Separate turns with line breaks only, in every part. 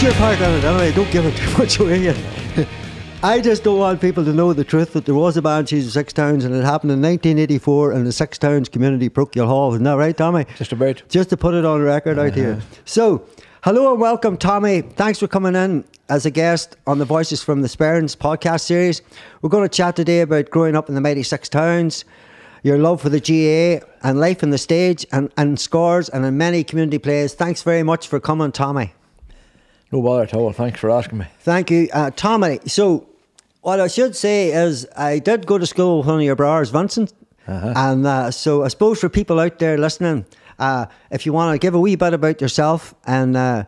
your part on it anyway. Don't give it too much away yet. I just don't want people to know the truth that there was a Banshees of Six Towns and it happened in 1984 in the Six Towns Community Parochial Hall. Isn't that right, Tommy?
Just about.
Just to put it on record out here. Uh-huh. So, hello and welcome, Tommy. Thanks for coming in as a guest on the Voices from the Sperrins podcast series. We're going to chat today about growing up in the mighty Six Towns, your love for the GA, and life in the stage and, and scores and in many community plays. Thanks very much for coming, Tommy.
No bother at all. Thanks for asking me.
Thank you, uh, Tommy. So, what I should say is, I did go to school with one of your brothers, Vincent, uh-huh. and uh, so I suppose for people out there listening, uh, if you want to give a wee bit about yourself and uh,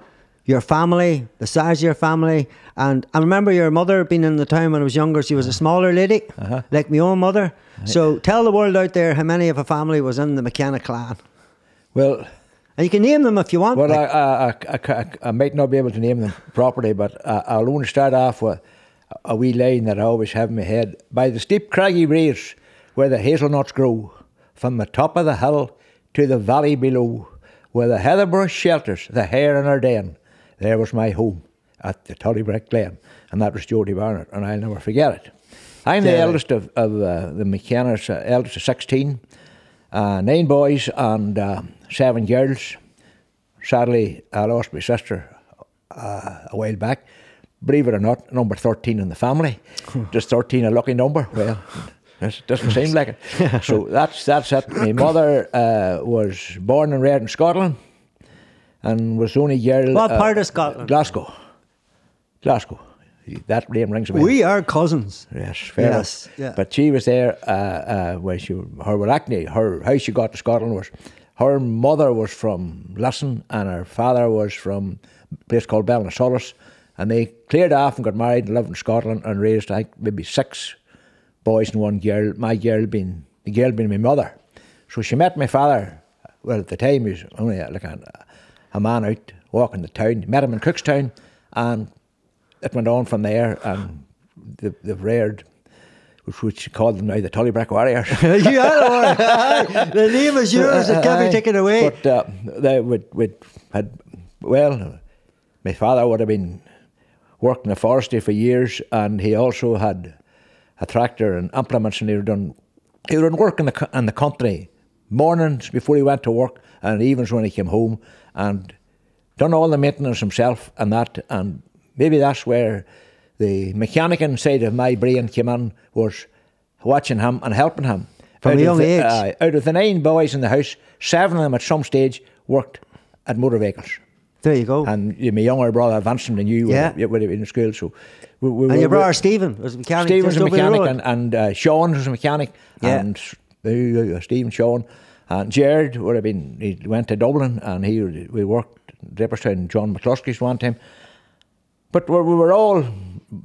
your family, the size of your family, and I remember your mother being in the town when I was younger. She was a smaller lady, like my own mother. So, tell the world out there how many of a family was in the McKenna clan,
Well,
and you can name them if you want.
well,
like-
I, I, I, I, I might not be able to name them properly, but I'll only start off with a wee line that I always have in my head. By the steep craggy race where the hazelnuts grow, from the top of the hill to the valley below, where the heather brush shelters the hare in her den, there was my home at the Tullybrick Glen, and that was Jody Barnett, and I'll never forget it. I'm the
Yeah.
eldest of, of uh, the McKenna's, uh, eldest of 16, uh, nine boys and uh, seven girls. Sadly, I lost my sister uh, a while back. Believe it or not, number 13 in the family. Just 13 a lucky number. Well, it doesn't seem like it. So that's that's it. My mother uh, was born and reared in Scotland and was only girl.
What
uh,
part of Scotland?
Glasgow. Glasgow. That name rings a bell.
we are cousins.
Yes, fair
Yes, yeah.
But she was there uh, uh, when she, her, well, actually, her, how she got to Scotland was her mother was from Lisson and her father was from a place called Ballinasolace. And they cleared off and got married and lived in Scotland and raised, I think, maybe six boys and one girl. My girl being, the girl being my mother. So she met my father, well, at the time he was only uh, like a, a man out walking the town. Met him in Cookstown and it went on from there, and the the reared, which which you call them now the Tullybrick Warriors.
yeah, the name is yours. It can't be taken away.
But uh, they would, would had well, my father would have been working in the forestry for years, and he also had a tractor and implements, and he would done he would work in the in the country mornings before he went to work, and evenings when he came home, and done all the maintenance himself and that, and maybe that's where the mechanic side of my brain came in was watching him and helping him.
From a
Out of
young
the-
age.
uh, out of the nine boys in the house, seven of them at some stage worked at motor vehicles.
there you go.
And my younger brother Vincent and you
Yeah.
were, would have been in school. So we, we,
and
we-
your
we-
brother Stephen was a mechanic.
Steve was a mechanic and, and uh, Sean was a mechanic.
Yeah.
And uh, and Sean. And Jared would have been, he went to Dublin and he we worked at Draperstown, John McCluskey's one time. But we, we were all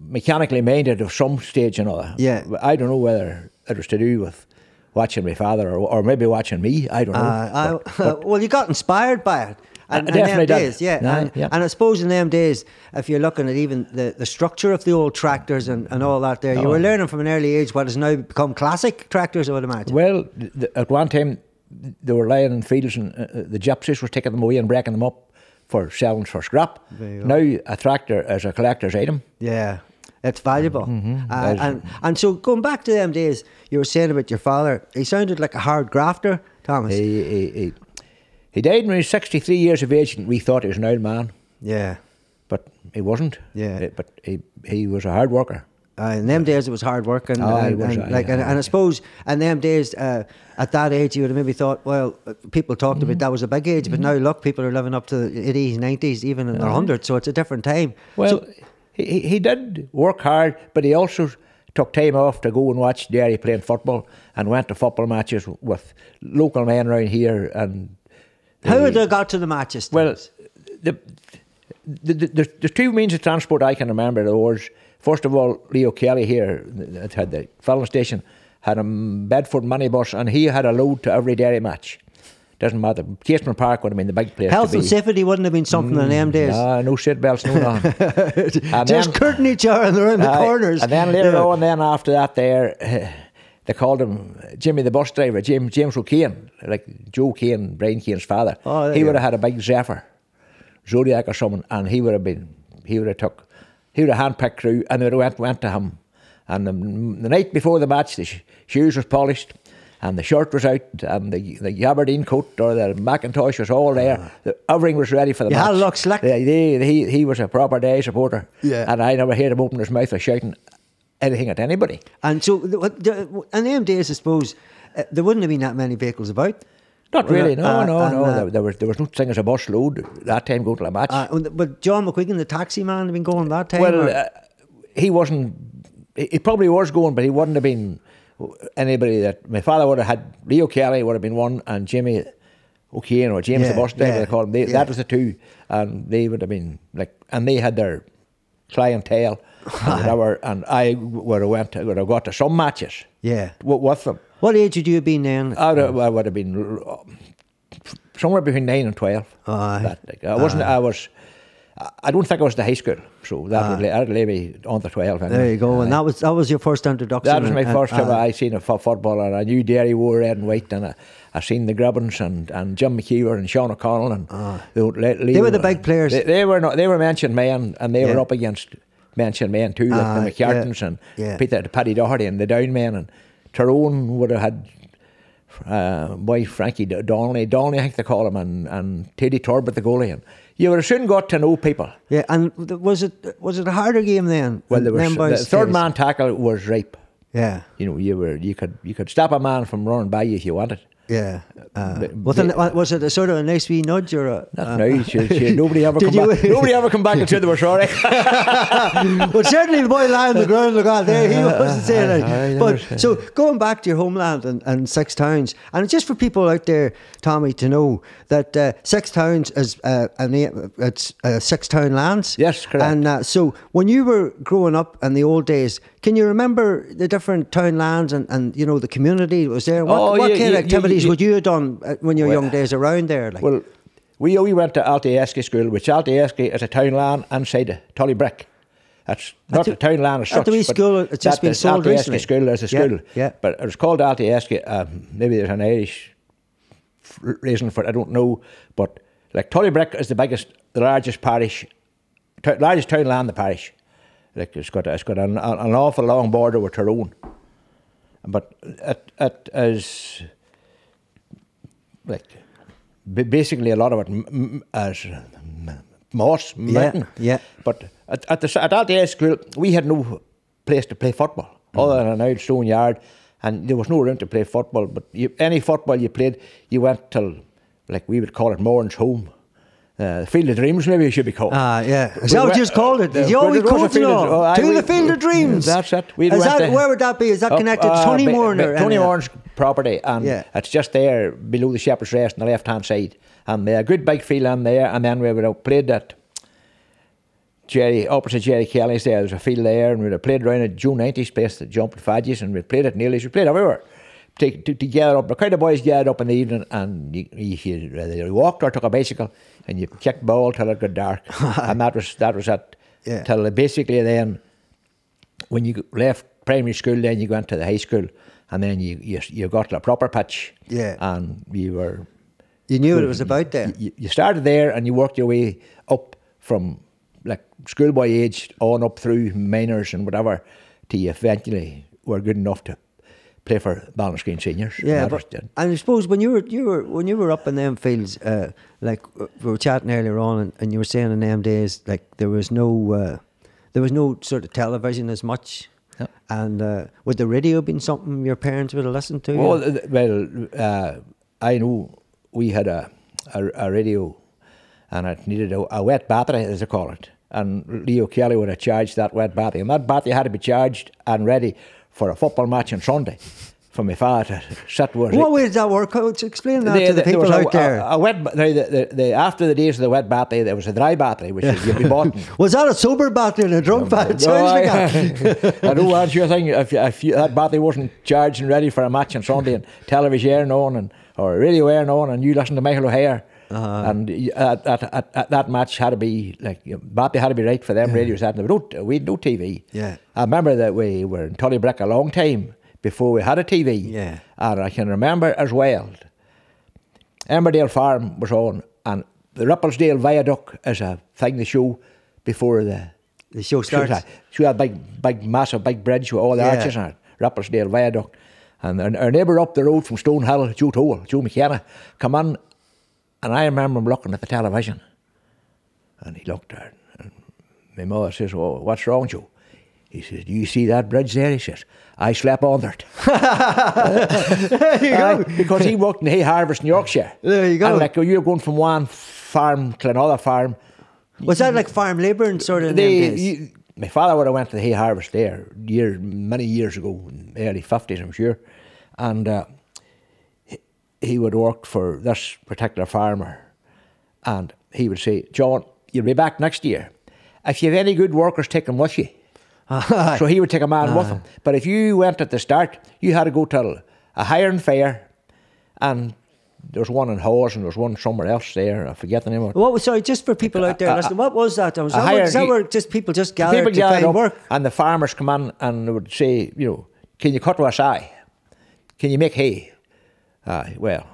mechanically minded of some stage or another.
Yeah.
I don't know whether it was to do with watching my father or, or maybe watching me. I don't know.
Uh, I, well, you got inspired by it. And,
I
and them
definitely did.
days, yeah. And,
yeah.
and I suppose in them days, if you're looking at even the, the structure of the old tractors and, and all that there, you
Oh.
were learning from an early age what has now become classic tractors, I would imagine.
Well, th- at one time they were lying in fields, and uh, uh, the gypsies were taking them away and breaking them up for selling for scrap.
There you go.
Now a tractor is a collector's item.
Yeah, it's valuable.
Mm-hmm.
Uh, and and so going back to them days, you were saying about your father. He sounded like a hard grafter, Thomas.
He, he, he, he died when he was 63 years of age, and we thought he was an old man,
yeah.
but he wasn't.
Yeah.
But he, he was a hard worker.
Uh, in them days, it was hard work, and,
Oh,
and,
was,
and
aye,
like, and,
aye,
and I suppose in them days, uh, at that age, you would have maybe thought, well, uh, people talked
Mm-hmm.
about that was a big age, but now look, people are living up to the 80s, 90s, even in their hundreds, so it's a different time.
Well,
So-
he, he did work hard, but he also took time off to go and watch Derry playing football and went to football matches with local men around here. And
how had they got to the matches?
Well, the, the, the, the, the two means of transport I can remember was, first of all, Leo Kelly here that had the filling station, had a Bedford money bus, and he had a load to every Derry match. Doesn't matter. Casement Park would have been the big place.
Health and safety wouldn't have been something in them days.
Ah, no seat belts, no nothing.
Just curtain each other around the
Aye.
corners.
And then later
Yeah.
on, then after that, there, they called him Jimmy the bus driver, James James O'Kane, like Joe Kane, Brian Kane's father.
Oh,
he would have had a big Zephyr, Zodiac or something, and he would have been he would have took, he would have handpicked crew, and they went, went to him. And the, the night before the match, the sh- shoes was polished, and the shirt was out, and the, the Aberdeen coat or the Macintosh was all there. The, everything was ready for the
You
match.
had a look slick.
Yeah, they, he, he was a proper day supporter.
Yeah.
And I never heard him open his mouth or shouting anything at anybody.
And so, in them days, I suppose, uh, there wouldn't have been that many vehicles about.
Not really, no,
uh,
no,
and,
no.
uh,
there, there was there was no thing as a bus load that time going to the match.
Uh, but John McQuiggan, the taxi man, had been going that time.
well, uh, he wasn't. He probably was going, but he wouldn't have been anybody that my father would have had. Leo Kelly would have been one, and Jimmy O'Kane or James
Yeah,
the bus driver,
yeah,
they call him. They,
yeah.
That was the two, and they would have been like, and they had their clientele, and whatever. And I would have went, would have got to some matches.
Yeah.
with, with them.
What age would you have been then?
I would have, I would have been somewhere between nine and twelve.
Aye.
That, like, I wasn't. I was. I- don't think I was the high school, so that would, lay me on the twelve. Anyway.
there you go. And that was that was your first introduction.
That was my first time I seen a fo- football, and I knew Derry wore red and white, and I, I seen the Gribbins and, and Jim McKeever and Sean O'Connell, and the old Leo,
Ah. were the big players.
They, they were not, they were mentioned men, and they
Yeah.
were up against mentioned men too, like the McCartans
yeah,
and
yeah.
Peter Paddy Doherty and the Down men, and Tyrone would have had. Uh, boy, Frankie Donnelly, Donnelly, I think they call him, and, and Thady Turbett the goalie. And you would have soon got to know people.
Yeah, and was it was it a harder game then?
Well, there was the third
days?
man tackle was ripe.
Yeah,
You know, you were you could you could stop a man from running by you if you wanted.
Yeah. Uh,
but-
was, it, was it a sort of a nice wee nudge or a? Uh,
now. She, she, nobody ever come back. Nobody ever come back and said they were sorry.
well, certainly the boy lying on the ground, look out there, he wasn't saying it. But
said-
so going back to your homeland and, and Six Towns, and just for people out there, Tommy, to know that uh, Six Towns is uh, a name, it's uh, Six Town Lands.
Yes, correct.
And uh, so when you were growing up in the old days, can you remember the different town lands and, and you know the community that was there? What,
Oh,
what
yeah,
kind
yeah,
of activities
yeah,
would you have done uh, when your
Well-
young days around there? Like,
well, we we went to Altayeskey School, which Altayeskey is a town land inside Tullybrick. That's not
a-
a town land as
at the
such.
wee school, it's just been sold
Altayeskey
recently.
School as a school.
yeah.
But it was called Altayeskey. Um, maybe there's an Irish reason for it. I don't know. But like Tullybrick is the biggest, the largest parish, largest town land in the parish. Like it's got it's got an, an awful long border with Tyrone. But it it is like basically a lot of it as moss mountain.
yeah.
But at, at the at that age school, we had no place to play football other mm. than an old stone yard, and there was no room to play football. But you, any football you played, you went till like we would call it Moran's home. Uh, Field of Dreams, maybe it should be called.
Ah, yeah. Is
We
that what you just called it?
the-
you always
well, it was a
quote it
field of-
all.
oh,
to
we-
the Field of Dreams.
That's it. We
Is that, where would that be? Is that connected to
uh,
Tony
Ba-
Moore?
Tony
anything?
Moore's property, and
Yeah.
it's just there below the Shepherd's Rest on the left hand side. And they a good big field in there, and then we would have played that. Jerry, opposite Jerry Kelly's there, there's a field there, and we'd have played around at June 90's place, the jumping fadges, and we'd played at Neely's, we played everywhere. Take, to, to gather up, a crowd of boys gathered up in the evening, and you, you, you either walked or took a bicycle, and you kicked ball till it got dark. and that was that was it.
Yeah.
Till basically then, when you left primary school, then you went to the high school, and then you you, you got a proper pitch.
Yeah.
And you were
You knew what it was about there.
you, you started there and you worked your way up from like schoolboy age on up through minors and whatever till you eventually were good enough to play for Ballinascreen seniors.
Yeah, but, and I suppose when you were you were when you were up in them fields, uh, like uh, we were chatting earlier on, and, and you were saying in them days, like there was no uh, there was no sort of television as much. And uh, would the radio been something your parents would have listened to?
Well, th- well, uh, I know we had a, a, a radio and it needed a, a wet battery, as they call it. And Leo Kelly would have charged that wet battery. And that battery had to be charged and ready for a football match on Sunday for my father to sit with
what way did that work? Explain that to the
there
people
was a,
out there.
A, a wet, the, the, the, after the days of the wet battery, there was a dry battery, which is you'd be bought.
was that a sober battery and a drunk battery? Like that.
I know that's your thing. If, you- if you, that battery wasn't charged and ready for a match on Sunday and television airing on and or radio airing on and you listen to Michael O'Hehir Uh-huh. and you- at, at, at, at that match had to be like your battery had to be right for them radios. Had we no we had no TV.
Yeah.
I remember that we were in Tullybrick a long time before we had a TV.
Yeah.
and I can remember as well. Emmerdale Farm was on, and the Ribblesdale Viaduct is a thing they show before the
The show starts.
She had big, big, massive, big bridge with all the
Yeah.
arches on it, Rappersdale Viaduct. And our, our neighbour up the road from Stonehill, Joe Toll, Joe McKenna, come in, and I remember him looking at the television. And he looked at it, and my mother says, Well, what's wrong, Joe? He says, do you see that bridge there? He says, I slept under it. Aye, because he worked in hay harvest in Yorkshire.
There you go.
And like you're going from one farm to another farm,
Was that like farm labour and sort of?
they,
days?
you, my father would have went to the hay harvest there years, many years ago, in the early fifties, I'm sure, and uh, he, would work for this particular farmer, and he would say, "John, you'll be back next year. If you have any good workers, take them with you." so he would take a man with him. But if you went at the start, you had to go to a hiring fair, and there's one in Hawes and there's one somewhere else there. I forget the name of it.
What was sorry? Just for people out there listening, what was that? Was that, was that where just people just gathered
People
to
gathered
find work?
and the farmers come in and they would say, you know, can you cut us eye? Can you make hay? Aye, well,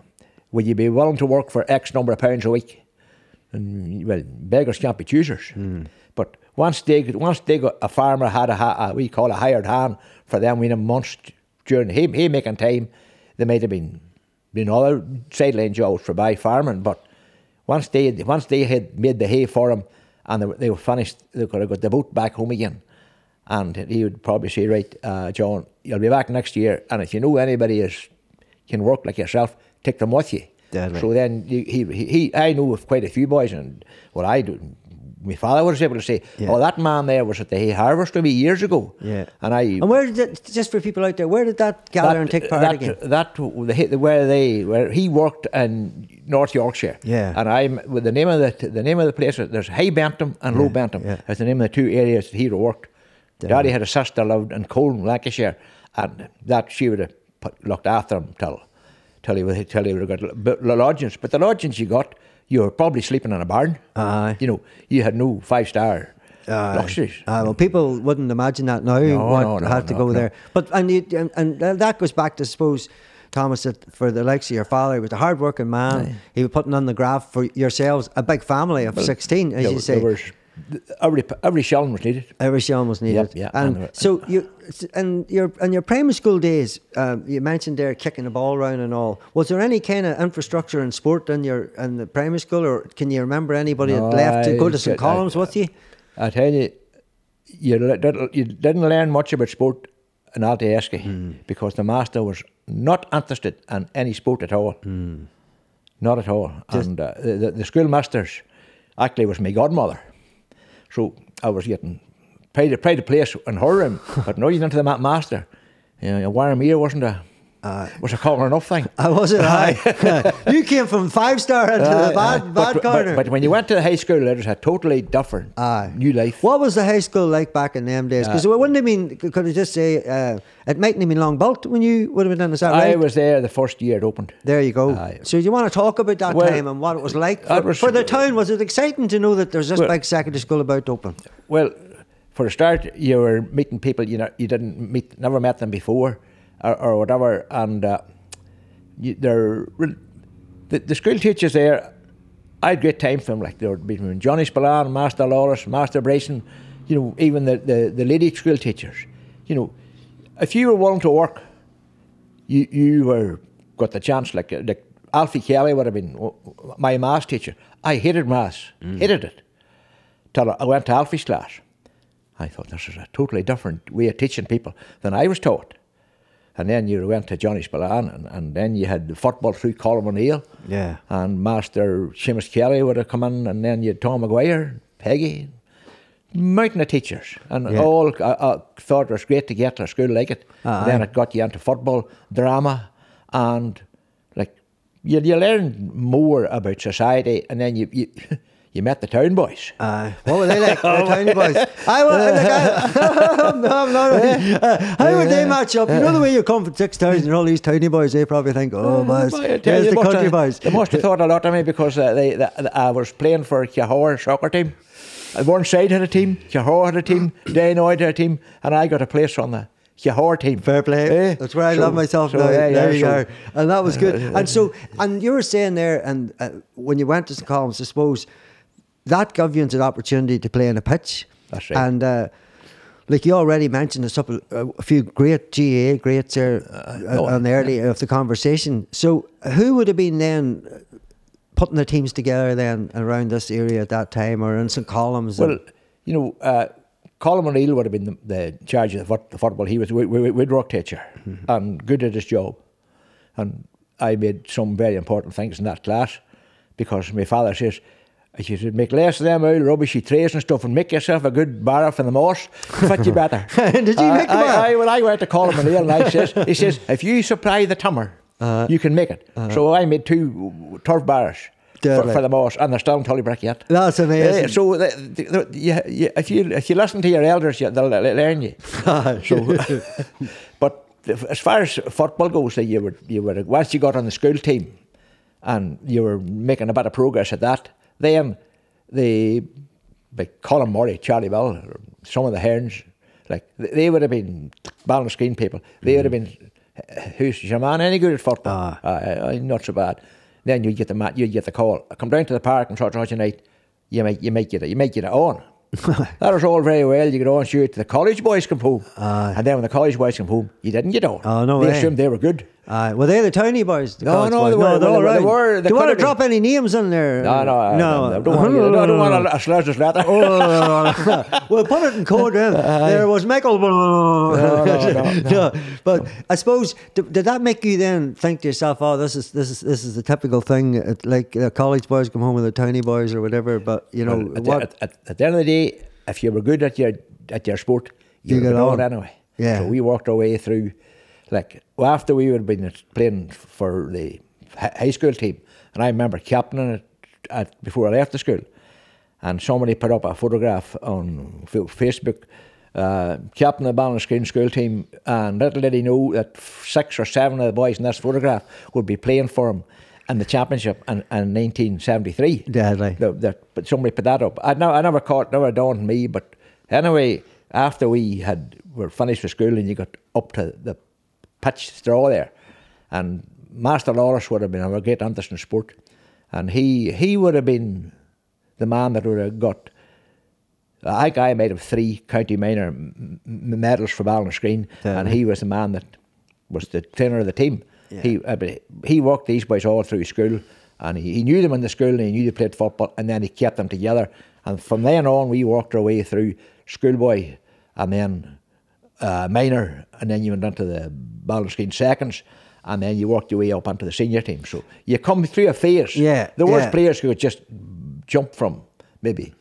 would you be willing to work for X number of pounds a week? And well, beggars can't be choosers. But once they once they got a farmer had a, a we call a hired hand for them in a month during hay, hay making time, they might have been been other sideline jobs for by farming, but once they once they had made the hay for him and they, were- they were finished, they could have got the boat back home again. And he would probably say, right, uh, John, you'll be back next year, and if you know anybody is can work like yourself, take them with you.
Deadly.
So then he, he, he, I know of quite a few boys, and what I do, my father was able to say,
Yeah.
oh, that man there was at the hay harvest with me years ago.
Yeah.
And I,
And where did it, just for people out there, where did that gather and take part
that,
again?
That the, where they where he worked in North Yorkshire.
Yeah.
And I'm with the name of the the name of the place. There's High Bentham and Low Bentham.
yeah.
That's the name of the two areas that he worked. Daddy had a sister lived in Colne, Lancashire, and that she would have looked after him till till he till he got the lodgings. But the lodgings you got, you were probably sleeping in a barn.
Aye.
You know, you had no five star
Aye.
luxuries.
Aye, well, people wouldn't imagine that now.
No,
what
no, no,
had to
no,
go
no.
there, but and, you, and and that goes back to I suppose. Thomas, that for the likes of your father, he was a hard working man. He was putting on the graph for yourselves, a big family of 16, as
There-
you say.
there was, every every shilling was needed.
Every shilling was needed.
yeah,
And
and-
so you and your and your primary school days, um, you mentioned there kicking the ball around and all. Was there any kind of infrastructure in sport in your in the primary school, or can you remember anybody that
No,
left to go to
I-
Colum's with you?
I tell you, you, didn't- you didn't learn much about sport in Altayeskey
Hmm.
because the master was not interested in any sport at all.
Hmm.
Not at all. and uh, the, the, the schoolmasters actually was my godmother. So I was getting paid paid to place in her room, but no, you went to the ma- master. You know, a warm ear wasn't a, Uh, was a common enough thing.
I wasn't. I. you came from five star into the bad
aye.
bad
but,
corner.
But, but when you went to the high school, it was a totally different new life.
What was the high school like back in them days? Uh, because it wouldn't have been. Could I just say uh, it mightn't have been long built when you would have been done? Is that
I was there the first year it opened.
There you go. So you want to talk about that
Well,
time and what it was like for,
was-
for the town? Was it exciting to know that there's this
Well-
big secondary school about to open?
Well, for a start, you were meeting people you know you didn't meet, never met them before, or, or whatever, and uh, you, they're the, the school teachers there. I had great time for them. Like they were between Johnny Spillane, Master Lawless, Master Bryson, you know, even the, the, the lady school teachers. You know, if you were willing to work, you you were got the chance. Like uh, like Alfie Kelly would have been my maths teacher. I hated maths, hated it. Till I went to Alfie's class. I thought this is a totally different way of teaching people than I was taught. And then you went to Johnny Spillane, and, and then you had the football through Colin O'Neill.
Yeah.
And Master Seamus Kelly would have come in, and then you had Tom McGuire, Peggy, mountain of teachers. And
Yeah.
all I, I thought it was great to get to a school like it.
Ah, aye.
then it got you into football, drama, and like you, you learn more about society, and then you. you You met the town boys.
Aye. what were they like, the tiny boys? I, like, I, I'm not, uh, how would they match up? You know the way you come from Six Towns and all these tiny boys, they probably think, oh, man,
Well,
there's the country
have-
boys.
They must have thought a lot of me because uh, they, they, I was playing for Cahor soccer team. One side had a team, Cahor had a team, Danoid had a team, and I got a place on the Cahor team.
Fair play.
Eh?
That's where I
So-
love myself
so,
now.
yeah,
there
yeah,
you
so-
are. And that was good. And so, and you were saying there, and uh, when you went to the Colum's, I suppose, that gave you an opportunity to play in a pitch.
That's right.
And uh, like you already mentioned, a couple, a few great GA greats there uh, on the early of the conversation. So who would have been then putting the teams together then around this area at that time, or in St Colum's?
Well, you know. Uh, Colin O'Neill would have been the, the charge of the, foot, the, football. He was a rock teacher mm-hmm. and good at his job. And I made some very important things in that class because my father says, you should make less of them old rubbishy trays and stuff and make yourself a good barrow for the moss, fit you better.
Did you uh, make a
I, I, well, I went to Colin O'Neill and I says, he says, if you supply the tummer, uh, you can make it. Uh, so I made two turf barrows for, for, the moss, and they're still in Tullybrick yet.
That's amazing.
Uh, so the, the, the, you, you, if you if you listen to your elders, you, they'll learn you. so, but as far as football goes, you were you were once you got on the school team, and you were making a bit of progress at that. Then the like Colin Murray, Charlie Bell, some of the Herns, like they would have been Ballinascreen people. They mm. would have been who's your man any good at football? Ah. Uh, not so bad. Then you'd get the you'd get the call. I come down to the park and Church night. You make you make it you make it on. that was all very well. You get on shoot. The college boys come home, uh, and then when the college boys come home, you didn't get on.
Oh no,
they
way.
assumed they were good.
Uh, well, they're the tiny boys. The
no, no,
boys.
they were. No,
they,
were,
right.
they were. They
Do you want to drop any names in there?
No, no,
no.
I, I don't want. To, I don't want a, slash letter.
oh, well, put it in code. Then uh, there was Michael.
no, no, no, no.
But I suppose did, did, that make you then think to yourself, "Oh, this is this is this is the typical thing, uh, like the college boys come home with the tiny boys or whatever." But you know,
well, at,
what?
The, at, at, the end of the day, if you were good at your at your sport, you, you get on anyway.
Yeah.
So we worked our way through like after we had been playing for the high school team, and I remember captaining it at, before I left the school, and somebody put up a photograph on Facebook. Uh, captain of the Ballinascreen school team, and little did he know that six or seven of the boys in this photograph would be playing for him in the championship in, in 1973.
Deadly.
The, the, but somebody put that up. I, I never caught, never dawned me, but anyway, after we had were finished with school and you got up to the pitch straw there. And Master Lawless would have been a great interest in sport. And he he would have been the man that would have got. I think I made him three county minor m- medals for Ballinascreen, yeah. and he was the man that was the trainer of the team. Yeah. He uh, he worked these boys all through school, and he, he knew them in the school, and he knew they played football, and then he kept them together. And from then on, we worked our way through schoolboy, and then uh, minor, and then you went on to the Ballinascreen seconds, and then you worked your way up onto the senior team. So you come through a phase.
Yeah.
There was
yeah.
players who just jump from maybe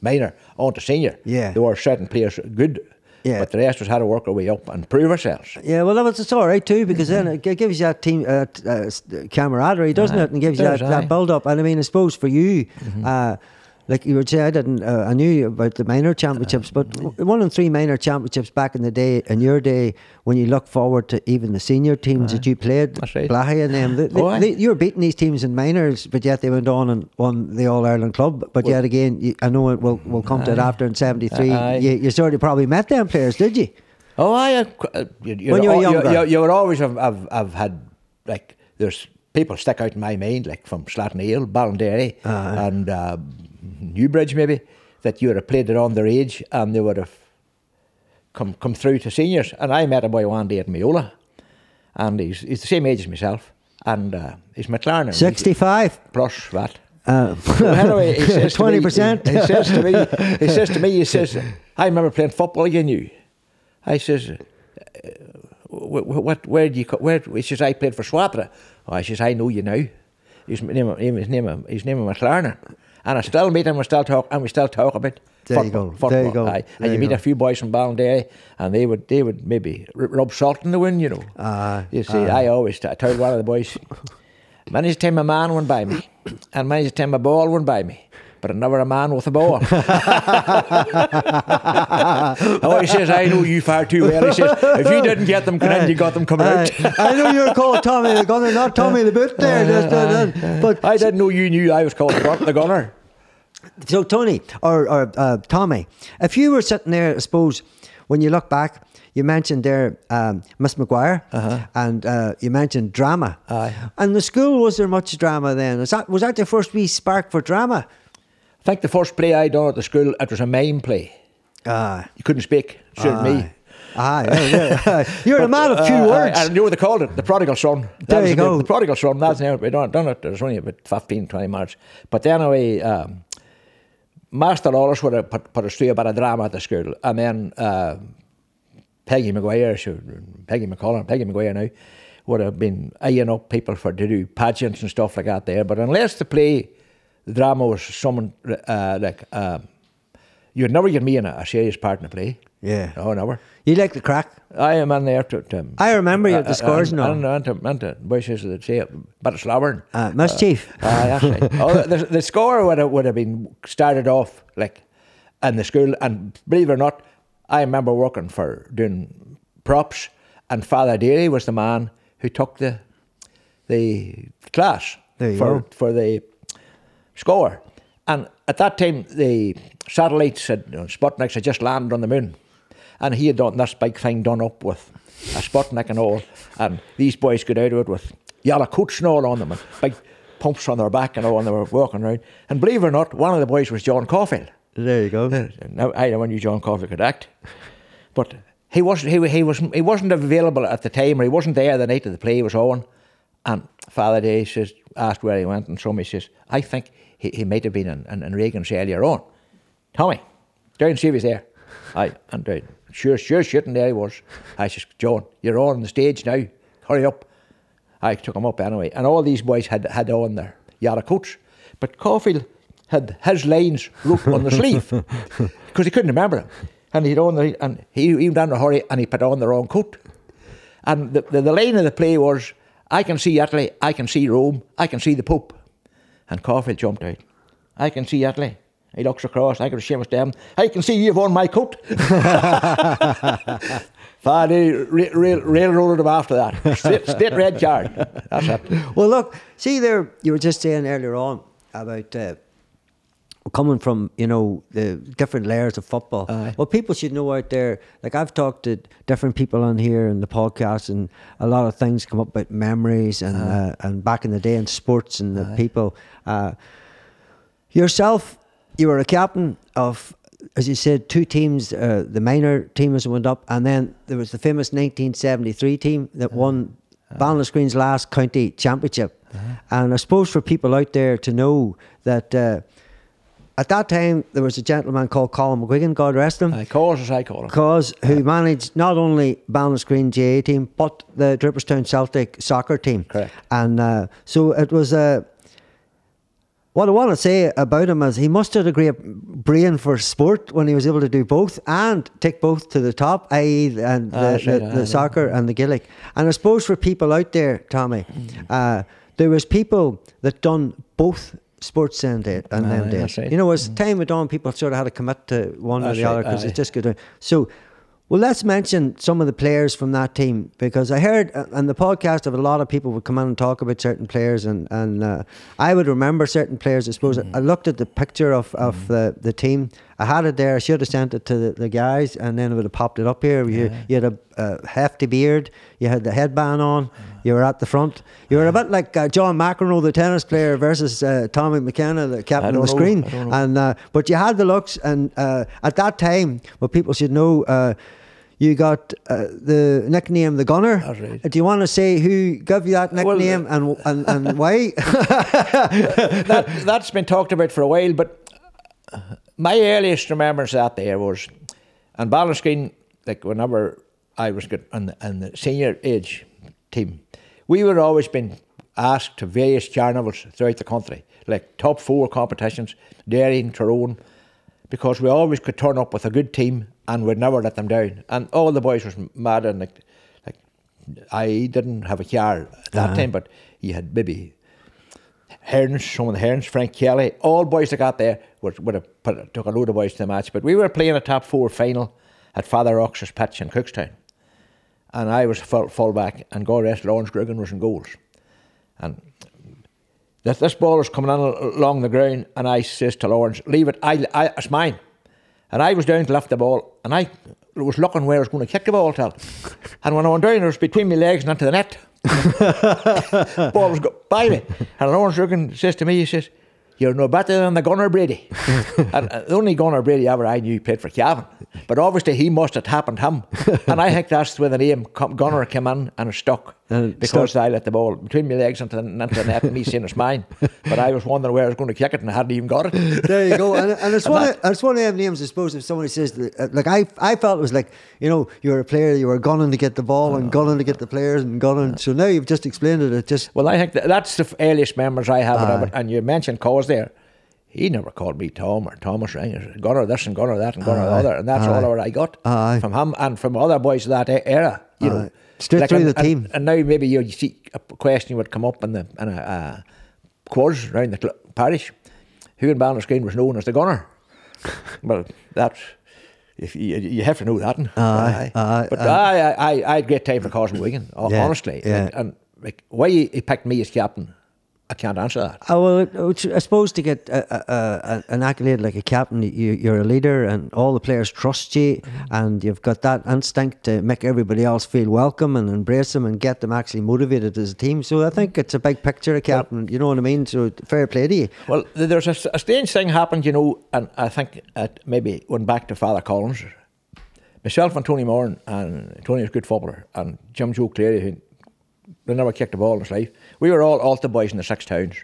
minor onto senior.
Yeah.
There were certain players good. Yeah. But the rest was how to work our way up and prove ourselves.
Yeah, well, that was, it's all right too because then it gives you that team uh, uh, camaraderie, doesn't uh, it? And gives you that, that build up. And I mean, I suppose for you, mm-hmm. uh, like you would say, I didn't. Uh, I knew about the minor championships, but one in three minor championships back in the day, in your day, when you look forward to even the senior teams that you played,
right.
Bellaghy and them, they, oh, they, you were beating these teams in minors, but yet they went on and won the All Ireland club. But well, yet again, you, I know we'll we'll come to it after in '73. You, you sort of probably met them players, did you?
Oh, I. Uh, you,
when you were younger,
you, you, would always have, have, have had like there's people stick out in my mind, like from Slaughtneil, Ballinderry, uh, and uh, Newbridge maybe, that you would have played it on their age and they would have come come through to seniors. And I met a boy one day at Meola, and he's, he's the same age as myself, and uh, he's McLaren.
65?
Plus that.
Uh,
anyway, he says
20%?
Me, he, he, says to me, he says to me, he says, I remember playing football against you. I says, uh, what, what, where do you, where, he says, I played for Swatragh. Oh, I says, I know you now. His name, his name, his name is McLaren and I still meet him. We still talk, and we still talk about
there football. You go. Football. There you go.
Aye.
And
you,
you
meet
go.
a few boys from Ballinderry, and they would they would maybe rub salt in the wind, you know.
Uh,
you see,
uh,
I always I told one of the boys, many's time a man went by me, and many's time a ball went by me. But never a man with a ball. oh, he says, I know you far too well. He says, if you didn't get them, then you got them coming out.
I know you're called Tommy the Gunner, not Tommy the Boot there. Just, uh, but
I didn't know you knew I was called the Gunner.
So, Tony or, or uh, Tommy, if you were sitting there, I suppose, when you look back, you mentioned there um, Miss McGuire,
uh-huh.
and uh, you mentioned drama.
Aye.
And the school was there much drama then? Was that was that the first wee spark for drama?
I think the first play I done at the school, it was a mime play.
Aye.
You couldn't speak, suited me.
Aye. Aye, yeah, yeah. You're a man of few
Uh,
words.
I, I knew what they called it, the prodigal son. That
There you
the,
go.
The prodigal son, that's now, we don't done it, there's only about 15, 20 marks. But anyway, um, Master Lawless would have put, put us through a bit of drama at the school. And then uh, Peggy McGuire, she, Peggy McCullough, Peggy McGuire now, would have been eyeing up people for to do pageants and stuff like that there. But unless the play, the drama was someone uh, like, um, you'd never get me in a, a serious part in a play.
Yeah.
Oh, never.
You like the crack?
I am in there to. to
I remember you at the scores
and,
now.
and, and, and, and to wishes that say, but it's slobbering.
Uh, mischief.
Ah, that's right. oh, the, the score would have, would have been started off like in the school, and believe it or not, I remember working for doing props, and Father Deary was the man who took the the class
There
for
go.
for the score. And at that time, the satellites had you know, Sputniks had just landed on the moon, and he had done this big thing done up with a Sputnik and all, and these boys got out of it with yellow coats and all on them, and big pumps on their back and all, and they were walking around. And believe it or not, one of the boys was John Caulfield.
There you go.
Uh, now I never knew John Caulfield could act, but he wasn't. He, he was. He wasn't available at the time, or he wasn't there the night of the play was on. And Father Day says, asked where he went, and somebody says, I think he, he might have been in, in, in Reagan's earlier on. Tommy, down and see if he's there. I and down. Sure, sure, shit, and there he was. I says, John, you're on the stage now. Hurry up. I took him up anyway, and all these boys had had on their yellow coats, but Caulfield had his lines wrote on the sleeve because he couldn't remember them, and he'd on the and he he went down a hurry and he put on the wrong coat, and the, the the line of the play was, I can see Italy, I can see Rome, I can see the Pope, and Caulfield jumped out, I can see Italy. He looks across, I can see him them. I can see you've on my coat. Rail, rail, railroaded him after that. Straight, straight red card. That's it.
Well, look, see there, you were just saying earlier on about uh, coming from, you know, the different layers of football.
Aye.
Well, people should know out there, like I've talked to different people on here in the podcast, and a lot of things come up about memories and uh, and back in the day in sports and the people. Uh, yourself, you were a captain of, as you said, two teams. Uh, the minor team as it went up, and then there was the famous 1973 team that won Ballinascreen's last county championship. And I suppose for people out there to know that uh, at that time there was a gentleman called Colin McGuigan, God rest him.
I call as I call him.
Cause who managed not only Ballinascreen GA team but the Draperstown Celtic soccer team.
Correct.
And uh, so it was uh, what I want to say about him is he must have a great brain for sport when he was able to do both and take both to the top, i.e., the, and the,
Ah, right,
the, the soccer and the Gaelic. And I suppose for people out there, Tommy,
Mm.
uh, there was people that done both sports in day, and
Aye,
them days.
that's right.
You know, as time went on, people sort of had to commit to one or
That's
the other because it's just good. So, well, let's mention some of the players from that team because I heard uh, on the podcast of a lot of people would come in and talk about certain players, and and uh, I would remember certain players. I suppose
Mm.
I looked at the picture of, of the, the team. I had it there. I should have sent it to the, the guys, and then it would have popped it up here. You, you had a, a hefty beard. You had the headband on. You were at the front. You were a bit like uh, John McEnroe, the tennis player, versus uh, Tommy McKenna, the captain of the screen.
I don't know.
And uh, but you had the looks, and uh, at that time, what people should know, uh, you got uh, the nickname the Gunner.
Right.
Do you want to say who gave you that
Well,
nickname and, and and why?
that that's been talked about for a while, but my earliest remembrance out there was on Ballinascreen, like whenever I was good on the, on the senior age team, we were always being asked to various carnivals throughout the country, like top four competitions, Derry and Tyrone, because we always could turn up with a good team and we'd never let them down. And all the boys was mad and like, like I didn't have a car at that uh-huh. time, but he had maybe Hearns, some of the Herns, Frank Kelly, all boys that got there would, would have put, took a load of boys to the match. But we were playing a top four final at Father Rock's pitch in Cookstown. And I was full, full back, and God rest Lawrence Griggan was in goals. And this, this ball was coming on along the ground, and I says to Lawrence, Leave it, I, I, it's mine. And I was down to lift the ball, and I was looking where I was going to kick the ball till. And when I went down, it was between my legs and into the net. ball was go by me. And Lawrence Riggin says to me, he says, You're no better than the Gunner Brady. and uh, the only Gunner Brady ever I knew played for Cavan. But obviously he must have happened him. and I think that's where the name Gunner came in and stuck.
And
because. I let the ball between my legs into the, into the net and me saying it's mine. But I was wondering where I was going to kick it and I hadn't even got it.
There you go. And, and it's one. Of, it's one of them names. I suppose if somebody says, that, uh, like I, I felt it was like you know you were a player, you were gunning to get the ball and gunning to get the players and gunning. So now you've just explained it. It just
Well, I think that that's the earliest memories I have of it. And you mentioned Cause there. He never called me Tom or Thomas or anything. Gunner this and Gunner that and Gunner the
Aye.
other. And that's
Aye.
all I got
Aye.
from him and from other boys of that era. You know,
Aye. Straight through
and,
the team.
And, and now maybe you see a question would come up in the in a uh, quiz around the cl- parish. Who in Ballinascreen was known as the Gunner? well, that's. If you, you have to know that.
Aye, aye,
but
aye.
I, I, I had great time for Carson Wigan,
Yeah,
honestly.
yeah.
Like, and like, why he picked me as captain, I can't answer that.
Oh, well, I suppose to get a, a, a, an accolade like a captain, you, you're a leader, and all the players trust you, mm-hmm. and you've got that instinct to make everybody else feel welcome and embrace them and get them actually motivated as a team. So I think it's a big picture, a captain. You know what I mean? So fair play to you.
Well, th- there's a strange thing happened, you know, and I think it maybe went back to Father Collins. Myself and Tony Moran, and Tony was a good footballer, and Jim Joe Cleary, who they never kicked a ball in his life. We were all Alta boys in the six towns.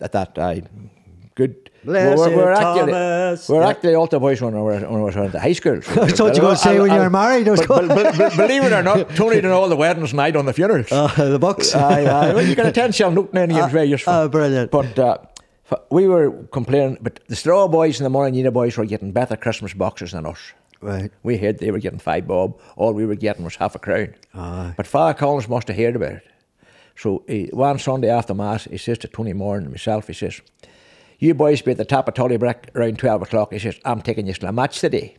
At that time, good.
Blessed
actually,
Thomas.
we we're
Yeah.
actually Alta boys when we were, when we were at the high school. So
I thought you were gonna say when you were married,
but, but- but believe it or not, Tony did all the weddings and I done the funerals.
Uh, the Bucks.
Aye, aye. Well, you can attend Shell Newton and you're very useful.
oh, brilliant.
But uh, we were complaining, but the Straw Boys and the Molinina Boys were getting better Christmas boxes than us.
Right.
We heard they were getting five bob. All we were getting was half a crown.
Aye.
But Father Collins must have heard about it. So he, one Sunday after Mass, he says to Tony Moore and myself, he says, You boys be at the top of Tullybrick around 12 o'clock. He says, I'm taking you to a match today.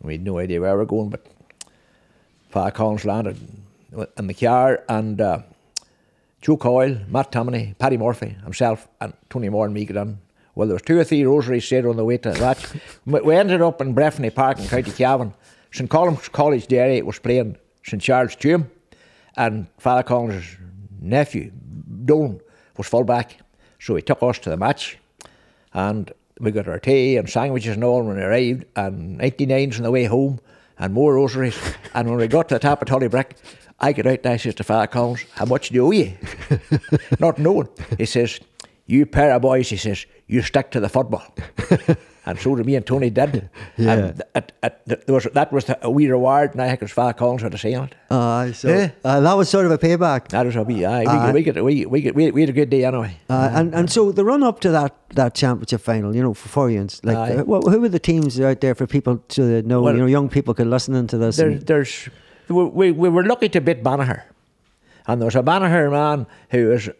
We had no idea where we were going, but Father Collins landed in the car and uh, Joe Coyle, Matt Tammany, Paddy Murphy, himself, and Tony Moore and me got on. Well, there was two or three rosaries said on the way to the match. we ended up in Breffni Park in County Cavan. St Colum's College Derry was playing St Jarlath's Tuam, and Father Collins' nephew, Dolan, was full back. So he took us to the match, and we got our tea and sandwiches and all when we arrived, and 99s on the way home, and more rosaries. and when we got to the top of Tullybrick, I get out and I says to Father Collins, How much do you owe you? Not knowing. He says, You pair of boys, he says, you stick to the football. and so did me and Tony did.
Yeah.
And it, it, it, there was, that was the, a wee reward, and I think it was Father Collins for the it.
Aye, so
Yeah.
uh, that was sort of a payback.
That was a wee, aye,
Aye.
we, we, get, we, we, get, we, we had a good day anyway.
Uh, and and so the run up to that, that championship final, you know, for Forians, like
Aye.
uh, who were the teams out there for people to know?
Well,
you know, young people could listen into this.
there, there's we, we, we were lucky to beat Banagher. And there was a Banagher man who was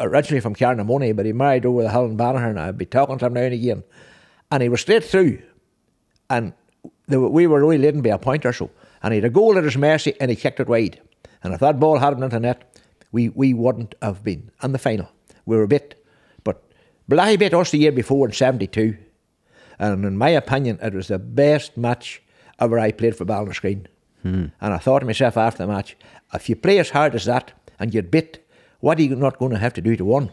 originally from Carnamony, but he married over the hill in Banagher, and I'd be talking to him now and again. And he was straight through. And the, we were only leading by a point or so. And he had a goal at his mercy, and he kicked it wide. And if that ball hadn't into net, we, we wouldn't have been in the final. We were a bit. But Bellaghy beat us the year before in 72. And in my opinion, it was the best match ever I played for Ballinascreen. Hmm. And I thought to myself after the match, if you play as hard as that and you're bit, what are you not going to have to do to win?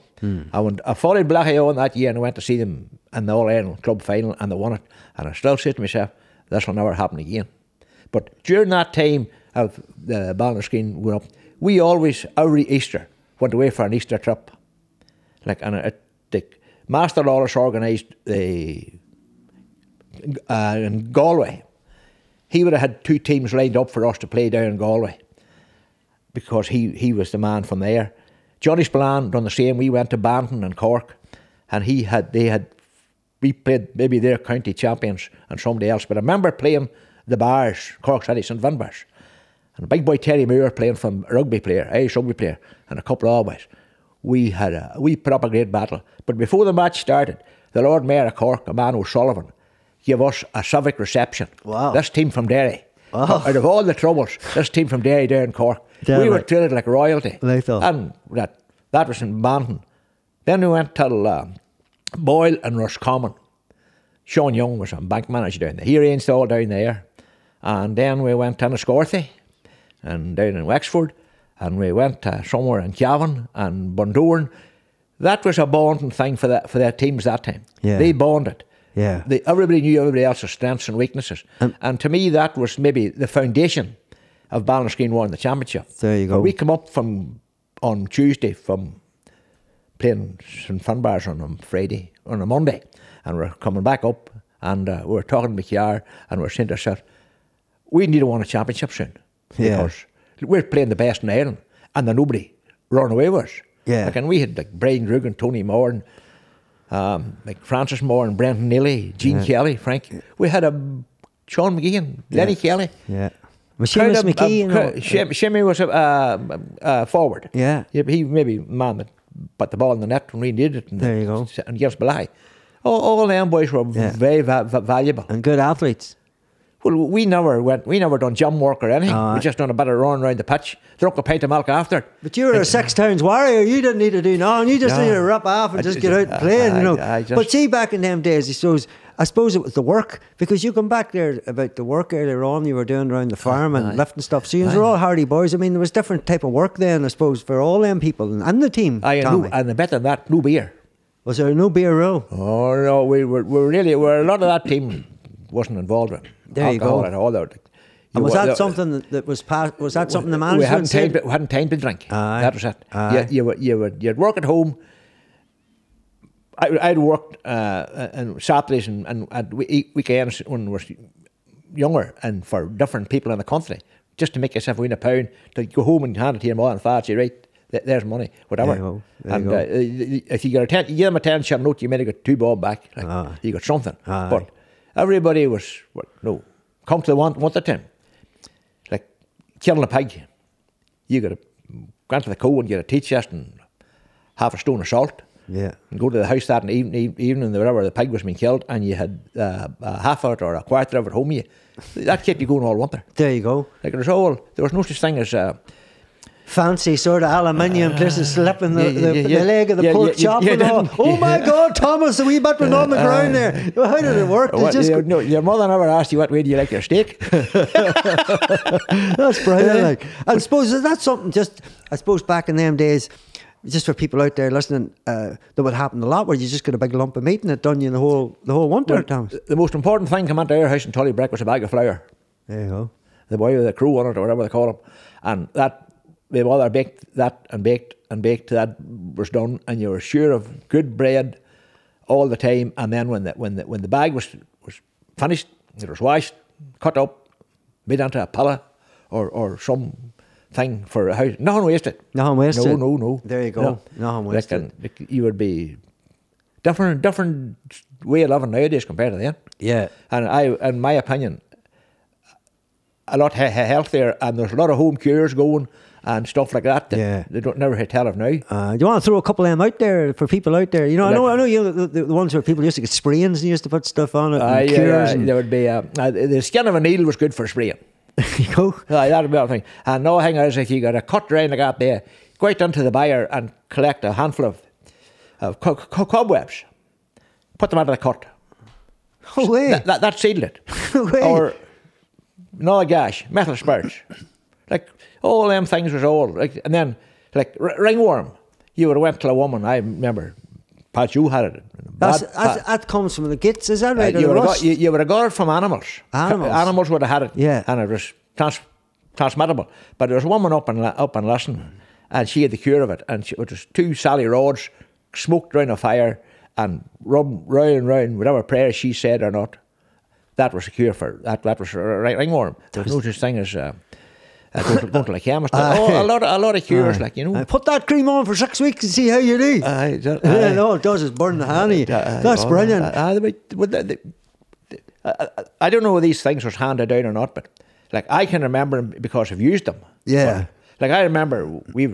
I, went, I followed Bellaghy on that year and I went to see them in the All Ireland Club final and they won it. And I still say to myself, this will never happen again. But during that time of the Ballinascreen going up, we always, every Easter, went away for an Easter trip. Like, and it, the Master Lawless organised the uh, in Galway. He would have had two teams lined up for us to play down in Galway because he, he was the man from there. Johnny Spillane done the same. We went to Bandon and Cork, and he had they had we played maybe their county champions and somebody else. But I remember playing the Barrs, Cork City, St Finbarr's, and big boy Terry Moore playing from a rugby player, Irish rugby player, and a couple of boys. We had a we put up a great battle. But before the match started, the Lord Mayor of Cork, a man O'Sullivan, gave us a civic reception.
Wow.
This team from Derry. Out of all the troubles, this team from Derry down in Cork,
Damn
we were treated like royalty.
Like.
And that that was in Bandon. Then we went to uh, Boyle and Roscommon. Sean Young was a bank manager down there. He arranged all down there. And then we went to Enniscorthy and down in Wexford. And we went to somewhere in Cavan and Bundoran. that was a bonding thing for that for their teams that time.
Yeah.
They bonded.
Yeah.
They, everybody knew everybody else's strengths and weaknesses. and to me, that was maybe the foundation of Ballinascreen won the championship.
There you go.
We come up from on Tuesday from playing St Finbarr's on a Friday, on a Monday, and we're coming back up, and uh, we we're talking to McYar, and we're saying to ourselves, we need to win a championship soon.
Yeah.
Because we're playing the best in Ireland, and there's nobody running away with us.
Yeah.
Like, and we had like Brian Rugen, Tony Moore, and um, like Francis Moore and Brenton Neely, Gene Kelly, Frank. We had a Sean McGeehan, Lenny Kelly.
Yeah. Seamus McKee,
um, cr- Shimmy was a uh, uh, forward.
Yeah.
he maybe man that put the ball in the net when we needed it. And
There you go.
And against Bellaghy. All, all them boys were
Yeah.
very va- va- valuable.
And good athletes.
Well, we never went. We never done jump work or anything.
Aye.
we just done a bit of run around the pitch, drunk a pint of milk after.
But you were a six towns warrior. You didn't need to do nothing. You just
No.
needed to rip off and
I
just
ju-
get out and play,
I-
you know.
I just-
but see, back in them days, I suppose, I suppose it was the work because you come back there about the work earlier on you were doing around the farm and
Aye.
lifting stuff. So you were all hardy boys. I mean, there was different type of work then, I suppose, for all them people and, and the team.
I
Tommy.
and the better than that, no beer.
was there no beer row?
Oh no, we were, we were really, we were, a lot of that team wasn't involved with
There you go.
at all.
And was
You-
that something that, was passed? Was that something the
we hadn't time, to, we hadn't time to drink.
Aye.
That was it.
Aye.
You, you, would, you would you'd work at home. I, I'd worked uh, on Saturdays and, and at we- weekends when we were younger and for different people in the country, just to make yourself win a pound, to go home and hand it to your mother and father, say, right, there's money, whatever.
There you there
and
you.
Uh, if you got a ten, you give them a ten shilling note, you might have got two bob back. Like, You got something.
Aye.
But everybody was, what, no, come to the one, one at a time. Like killing a pig you got to go into the co and get a tea chest and half a stone of salt.
Yeah.
And go to the house that evening, evening whatever the pig was being killed, and you had uh, a half of it or a quarter of it home. You that kept you going all winter.
There you go.
Like there was all there was no such thing as uh,
Fancy sort of aluminium places slipping the, the,
yeah,
the
yeah.
leg of the
Yeah,
pork chop and all. Oh my. God, Thomas, the wee bit went on the ground there. How did it work?
What,
just
you- no, your mother never asked you what way do you like your steak.
That's brilliant. Like, I suppose is that something just, I suppose back in them days, just for people out there listening, uh, that would happen a lot where you just get a big lump of meat and it done you in the whole the whole winter, Thomas.
the most important thing come into our house and in Tullybreck was a bag of flour.
There you go.
the boy with the crew on it or whatever they call him. And that my mother baked that and baked and baked till that was done and you were sure of good bread all the time and then when the when the when the bag was was finished, it was washed, cut up, made into a pillow or or some thing for a house. Nothing wasted.
Nothing wasted.
No, no, no.
There you go. Nothing
Like,
wasted.
and, like, you would be different different way of living nowadays compared to then.
Yeah.
And I, in my opinion, a lot he- he- healthier, and there's a lot of home cures going and stuff like that. that
Yeah.
they don't never tell of now.
Uh, do you want to throw a couple of them out there for people out there? You know, I know, I know you the, the, the ones where people used to get sprains and used to put stuff on it,
Uh, yeah,
cures,
yeah,
and
there would be uh, uh, the skin of a needle was good for spraying.
you go.
Uh, that would be the thing. And no thing is, if you got a cut drain like that there, go out into the buyer and collect a handful of, of co- co- cobwebs, put them out of the cut.
Oh, way.
That, that, that sealed it.
Way.
or another gash, metal spurs. Like all them things was old. Like and then like r- ringworm. You would have went to a woman. I remember, Pat, you had it.
That's,
Bad-
that's, that comes from the gits, is that
uh,
right? or
you,
the
would have got, you, you would have got it from animals.
Animals.
Animals would have had it.
Yeah.
And it was trans, transmittable. But there was a woman up in, up in Lesson, and she had the cure of it. And she, it was two Sally rods smoked round a fire and rubbed round and round, whatever prayer she said or not. That was a cure for that. That was ringworm. There's no such thing as uh, going, to, going to the chemist. oh, a lot, of, a lot of cures, like you know.
Put that cream on for six weeks and see how you do.
Aye, that- aye.
all it does is burn the honey. That's brilliant.
but- but the- the- the- I- don't know if these things was handed down or not, but like I can remember them because I've used them.
Yeah.
But, like I remember we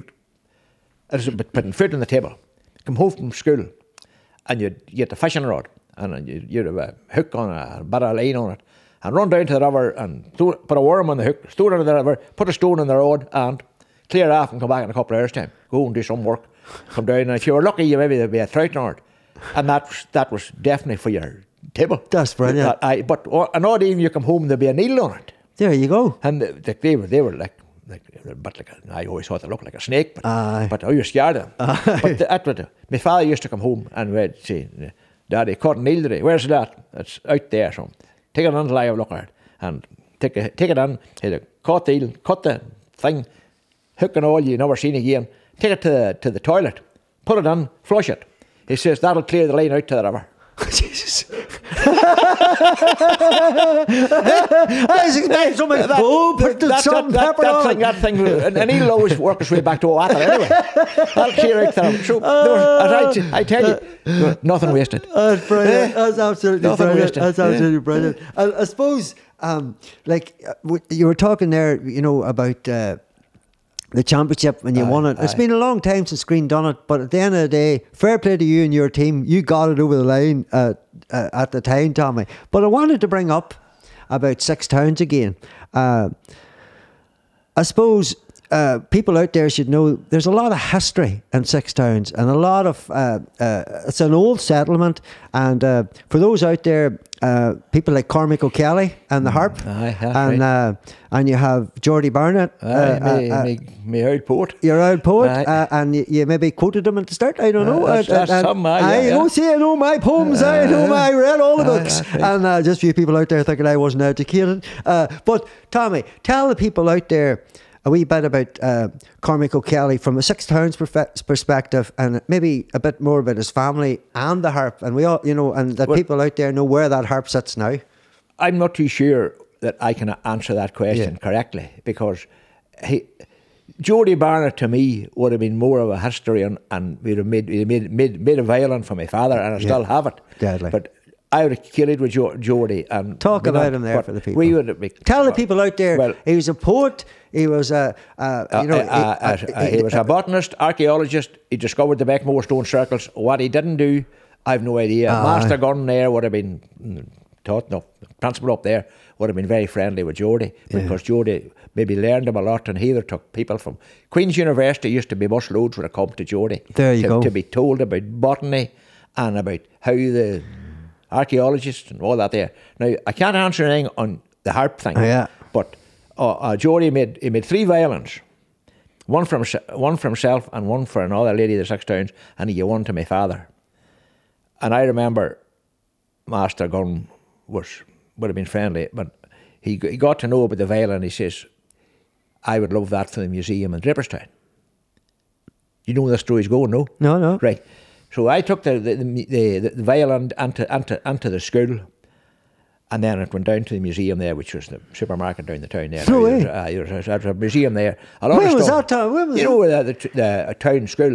was putting food on the table, come home from school, and you'd get the fishing rod, and you'd, you'd have a hook on it, a bit of line on it, and run down to the river and throw, put a worm on the hook, throw it into the river, put a stone in the road, and clear off and come back in a couple of hours' time. Go and do some work, come down, and if you were lucky, you maybe there'd be a trout on it, and that was, that was definitely for your table.
That's brilliant.
I, but o- an odd evening you come home, there'd be a needle on it.
There you go.
And the, the, they were they were like like, but like a, I always thought they looked like a snake, but,
Aye.
but oh, you're scared of them. But uh, that, was my father used to come home and we'd say, uh, Daddy, caught an eel today. Where's that? It's out there. So take it on till I have a look at. And take, a, take it on. He'd caught the eel, cut the thing, hook and all you never seen again. Take it to the, to the toilet, put it on, flush it. He says, that'll clear the line out to the river.
Jesus. That's so much boom, put the
that, that,
and
that,
pepper
that thing, that thing, and, he'll always work his way back to Oatta anyway. That'll clear out there. So, there was, I, I tell you, was nothing wasted.
That's brilliant.
Eh?
That's absolutely
Nothing
brilliant.
wasted.
That's
Yeah.
brilliant. I, I suppose, um, like uh, w- you were talking there, you know, about uh, the championship when you
Aye,
won it. it's been a long time since Green done it, but at the end of the day, fair play to you and your team. You got it over the line uh, uh, at the time, Tommy. But I wanted to bring up about Six Towns again. Uh, I suppose uh, people out there should know there's a lot of history in Six Towns and a lot of uh, uh, it's an old settlement. And uh, for those out there, uh, people like Cormac O'Kelly and the harp,
Aye,
and
right.
uh, and you have Geordie Barnett.
Aye, me,
uh,
me, me old poet.
your old poet, uh, and you, you maybe quoted him at the start. I don't know.
that's- that's
and-
some,
I
yeah,
don't
yeah.
say I know my poems. I know my, I read all the books. And uh, just for you people out there thinking I wasn't educated. Uh, but Tommy, tell the people out there a wee bit about uh, Cormac O'Kelly from a Six Towns perfe- perspective, and maybe a bit more about his family and the harp. And we all, you know, and that
Well-
people out there know where that harp sits now.
I'm not too sure that I can answer that question
Yeah.
correctly because he, Jody Barnett to me would have been more of a historian and we'd have made, we'd have made, made, made a violin for my father and I still have it.
Deadly.
But I would have killed it with jo- Jody and
Talk about him there for the people.
We would have be-
Tell the people out there,
Well,
he was a poet. He was a, uh, you know,
uh, uh, uh,
he-
uh, he was a botanist, archaeologist. He discovered the Beaghmore stone circles. What he didn't do, I've no idea.
Aye.
Master Gunn there would have been mm, taught, no, principal up there would have been very friendly with Jody because Jody maybe learned him a lot and he either took people from Queen's University used to be bus loads when it come to Jody.
There you
to,
go.
To be told about botany and about how the archaeologists and all that there. Now, I can't answer anything on the harp thing.
Yeah.
But uh, uh, Jody made, he made three violins one from one for himself and one for another lady the six towns, and he gave one to my father. And I remember Master Gunn was would have been friendly, but he he got to know about the violin. He says, "I would love that for the museum in Draperstown." You know where the story's going, no?
No, no.
Right. So I took the the, the, the, the violin onto, onto, onto the school, and then it went down to the museum there, which was the supermarket down the town there.
No
There was,
way.
uh, there was, a museum there. A lot
Where
of
was
stuff.
that town? Where was
you know where the, the, the town school?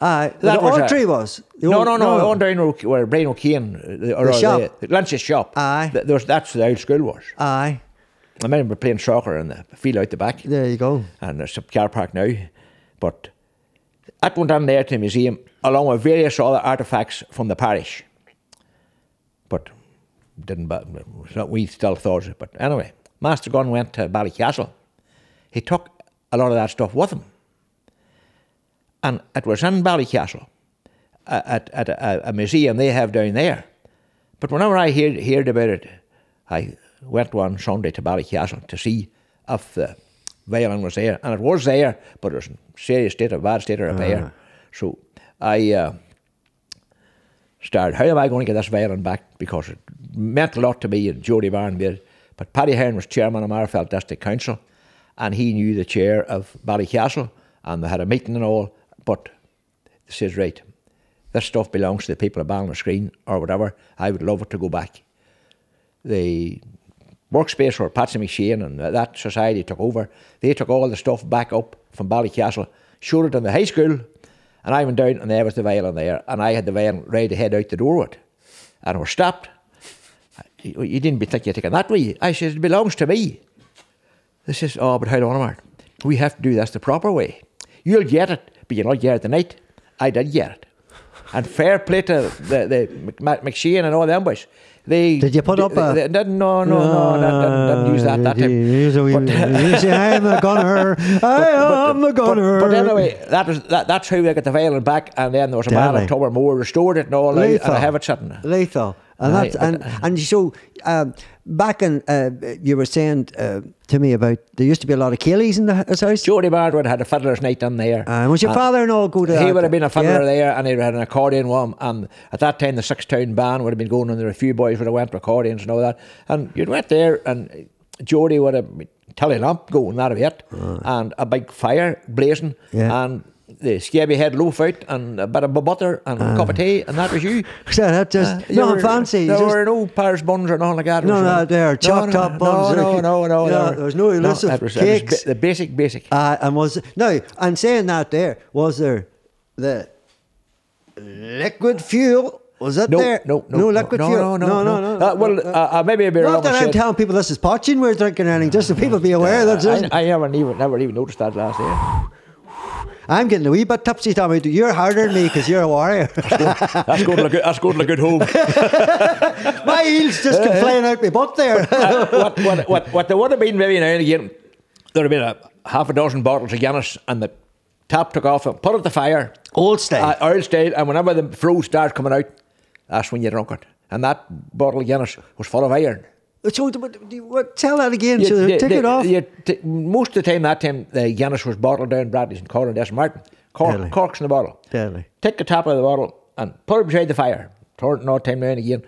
Aye, the
That was
old tree was. The
no,
old-
no, no,
no.
On down where Brian O'Kane, uh, the, or,
The shop.
the, Lunch's shop.
Aye.
Th- there was- that's where the old school was.
Aye,
I remember playing soccer in the field out the back
there you go.
and there's a car park now. But that went down there to the museum along with various other artefacts from the parish. But didn't we still thought it. But anyway, Master Gunn went to Ballycastle. He took a lot of that stuff with him. And it was in Ballycastle at, at a, a museum they have down there. But whenever I heard, heard about it, I went one Sunday to Ballycastle to see if the violin was there. And it was there, but it was in serious state of bad state of repair. So I uh, started, how am I going to get this violin back? Because it meant a lot to me and Jody Barnett. But Paddy Hearn was chairman of Magherafelt District Council and he knew the chair of Ballycastle and they had a meeting and all. But he says, right, this stuff belongs to the people of Ballinascreen or whatever. I would love it to go back. The workspace where Patsy McShane and that society took over, they took all the stuff back up from Ballycastle, showed it in the high school, and I went down and there was the violin there, and I had the violin ready to head out the door with it. And was stopped. You didn't thinking of taking that way. I said, it belongs to me. They says, oh, but hold on a minute. We have to do this the proper way. You'll get it, but you'll not get it tonight. I did get it. And fair play to the, the McShane and all them boys. They
Did you put up a-
they didn't, no, no, no, that, didn't, didn't use that that ah, time.
Use you say, I'm the gunner. I am the gunner.
But, anyway, that was that, that's how we got the violin back, and then there was a man at Tobermore restored it and all, I- and I have it sitting.
Lethal. And
Aye,
that's, and and so um, back in uh, you were saying uh, to me about there used to be a lot of Kayleys in the his house.
Jody Bardwood had a fiddler's night on there.
Uh, was your
And
father-in-law go to
He
that?
would have been a fiddler
Yeah.
there, and he had an accordion one. And at that time, the six town band would have been going, and there were a few boys would have went with accordions and all that. And you'd went there, and Jody would have telly lamp going that a bit, and a big fire blazing,
Yeah.
and the scabby head loaf out, and a bit of butter, and a cup of tea, and that was you.
So that just
Uh,
nothing
were-
fancy.
There
just-
were no Paris buns or nothing like that.
No, no,
uh,
there, chopped
no,
up buns,
No, no, no, no.
no,
there-
was no elusive
it was, was
cakes.
ba- the basic, basic.
Uh, and was no, and saying that there was there the liquid fuel. Was that
No,
there?
no, no,
no
no,
liquid
no,
fuel.
no, no,
no,
no. Uh, well, uh, uh, maybe a bit
Not that I'm telling people this is potching we're drinking or anything, just so people be aware that
I,
isn't.
I never even never even noticed that last year.
I'm getting a wee bit tipsy, Tommy. You're harder than me because you're a warrior.
That's going to look. That's going to look at home.
My heels just come flying out my butt there.
Uh, what, what, what, what there would have been maybe now and again, there would have been a half a dozen bottles of Guinness, and the tap took off and put it the fire.
Old style.
Uh, oil style, and whenever the fruit starts coming out, that's when you drunk it. And that bottle of Guinness was full of iron.
So, what, what, tell that again.
You-
so
you-
take
the-
it off.
you t- most of the time, that time, the Guinness was bottled down Bradley's and Corn and Martin. Cork, Corks in the bottle.
Really?
Take the top of the bottle and put it beside the fire. Turn it no time now and again.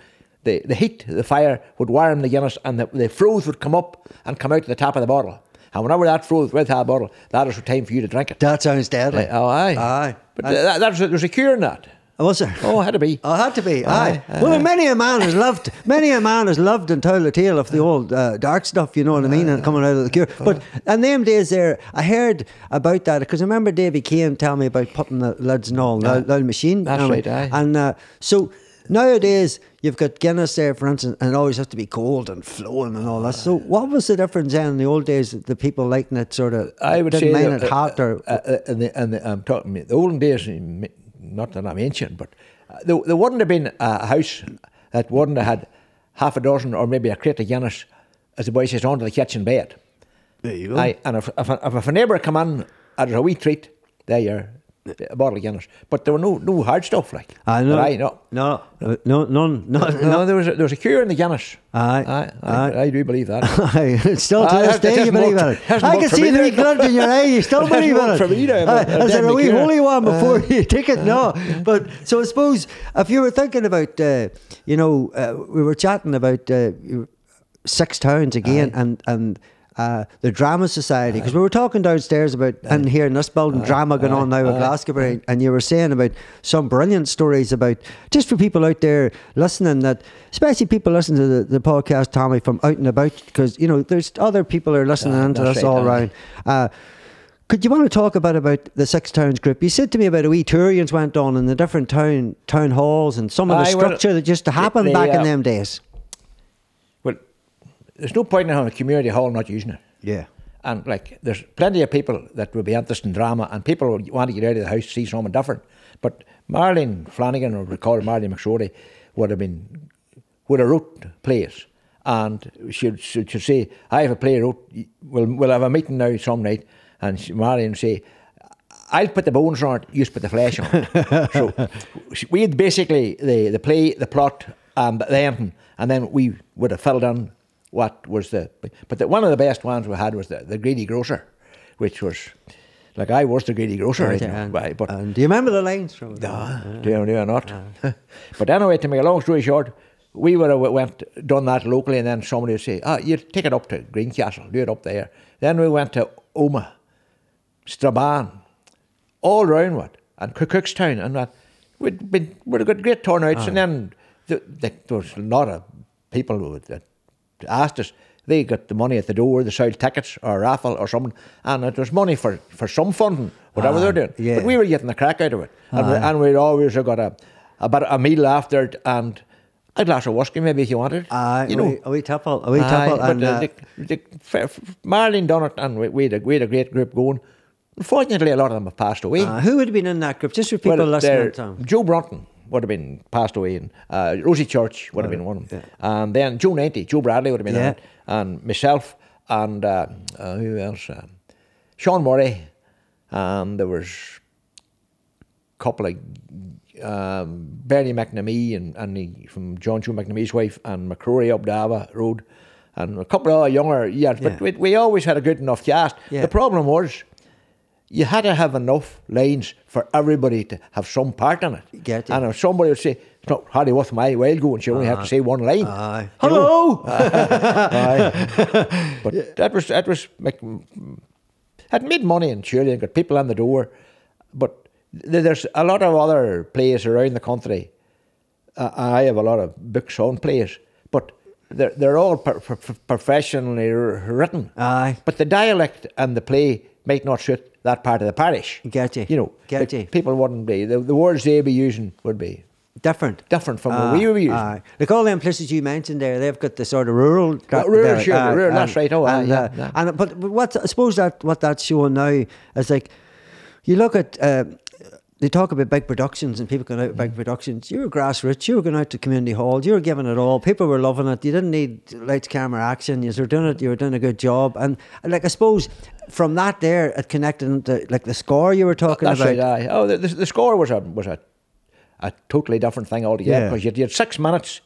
The, the heat, the fire would warm the Guinness and the, the froth would come up and come out to the top of the bottle. And whenever that froth went out of the bottle, that was the time for you to drink it.
that sounds deadly.
oh, aye.
Aye.
But uh, that, that was, there was a cure in that.
Was there?
Oh, had to be.
Oh, had to be. Aye.
Aye,
well, many a man has loved, many a man has loved and told the tale of the old uh, dark stuff, you know what I mean, and coming out of the cure. But in them days there, I heard about that because I remember Davy came telling me about putting the lids and all, the, the machine.
That's right, aye.
And uh, so nowadays, you've got Guinness there, for instance, and it always has to be cold and flowing and all that. So what was the difference then in the old days, the people liking it sort of,
I would
didn't
say
mind
that,
it hot or...
uh, uh, and the, and the, I'm talking the olden days. Not that I'm ancient, but uh, there, there wouldn't have been a house that wouldn't have had half a dozen or maybe a crate of Guinness, as the boy says, onto the kitchen bed.
there you go.
Aye, and if, if, a- if a neighbour come in, as a wee treat, there you're a bottle of Guinness. But there were no no hard stuff like.
I know.
But aye, no.
No, uh, no, no,
No, there was a, there was a cure in the Guinness.
Aye,
aye,
aye.
I, I do believe that.
Aye, it's still to this day you believe it. I can see the wee glint in your eye. You still believe in it.
for me now,
Aye, Is there a wee holy one before you take it? No. But so I suppose if you were thinking about, uh, you know, uh, we were chatting about uh, six towns again and and. Uh, the drama society because we were talking downstairs about and here in this building drama going on now at Glasgow and you were saying about some brilliant stories about just for people out there listening that especially people listening to the, the podcast Tommy from out and about because you know there's other people are listening into
that's
this
right,
all around uh, could you want to talk about about the Six Towns group? You said to me about a wee tour you went on in the different town town halls and some of the structure that used to happen
the-
back in
uh,
them days.
There's no point in having a community hall not using it.
Yeah.
And like, there's plenty of people that would be interested in drama, and people would want to get out of the house to see something different. But Marlene Flanagan, or recall Marlene McSorley, would have been would have wrote plays, and she'd, she'd, she'd say, "I have a play wrote. We'll we'll have a meeting now some night," and she, Marlene would say. I'll put the bones on it, you put the flesh on it. so we had basically the, the play, the plot, and the ending, and then we would have filled in what was the. But the, one of the best ones we had was the, the Greedy Grocer, which was like I was the Greedy Grocer,
Right,
right,
and,
but, but
and do you remember the lines from
no, do you or not? but anyway, to make a long story short, we would have went done that locally, and then somebody would say, "Ah, you take it up to Greencastle, do it up there." Then we went to Omagh, Strabane, all round what, and Cookstown, and that. We'd been we'd got great turnouts, and then the, the, there was a lot of people who, that asked us. They got the money at the door, they sold tickets or a raffle or something, and it was money for, for some funding, whatever they're doing.
yeah.
But we were getting the crack out of it, and, we, and we'd always have got a a, bit, a meal after it and a glass of whiskey maybe if you wanted.
Aye,
you know.
a wee tipple, a wee tipple,
but
and,
uh, the, the, f- Marlene done it, and we, we, had a, we had a great group going. Unfortunately, a lot of them have passed away.
Uh, who would have been in that group? Just for people
Well,
listening, Tom.
Joe Brunton would have been passed away, and uh, Rosie Church would have been one of them. And then Joe 90, Joe Bradley would have been
Yeah.
and myself, and uh, uh, who else? Um Sean Murray, and there was a couple of um, Bernie McNamee and, and the, from John Joe McNamee's wife and McCrory up Dava Road and a couple of younger years. But
Yeah.
we, we always had a good enough cast.
Yeah.
The problem was you had to have enough lines for everybody to have some part in it.
Get it.
And if somebody would say, it's not hardly worth my while going, she only have to say one line.
Aye.
You?
Hello.
Aye. but that was that was had made money in Chile and got people on the door. But there's a lot of other plays around the country. Uh, I have a lot of books on plays, but they're they're all per, per, professionally written.
Aye.
But the dialect and the play might not suit that part of the parish.
Get you.
You know,
Get you.
people wouldn't be the, the words they'd be using would be
Different.
different from
Aye,
what ah, we were using. Ah.
aye. Like all them places you mentioned there, they've got the sort of rural. gra-
rural,
there,
sure,
aye,
rural, that's right, oh,
and,
yeah,
uh,
yeah.
and but, but what I suppose that what that's showing now is like you look at. Uh, They talk about big productions and people going out
Mm.
big productions. You were grassroots. You were going out to community halls. You were giving it all. People were loving it. You didn't need lights, camera, action. You were doing it. You were doing a good job. And, and like I suppose from that there, it connected into like the Scór you were talking
That's
about.
right. Aye. Oh, the, the, the Scór was a was a a totally different thing altogether
Yeah.
because you, had- you had six minutes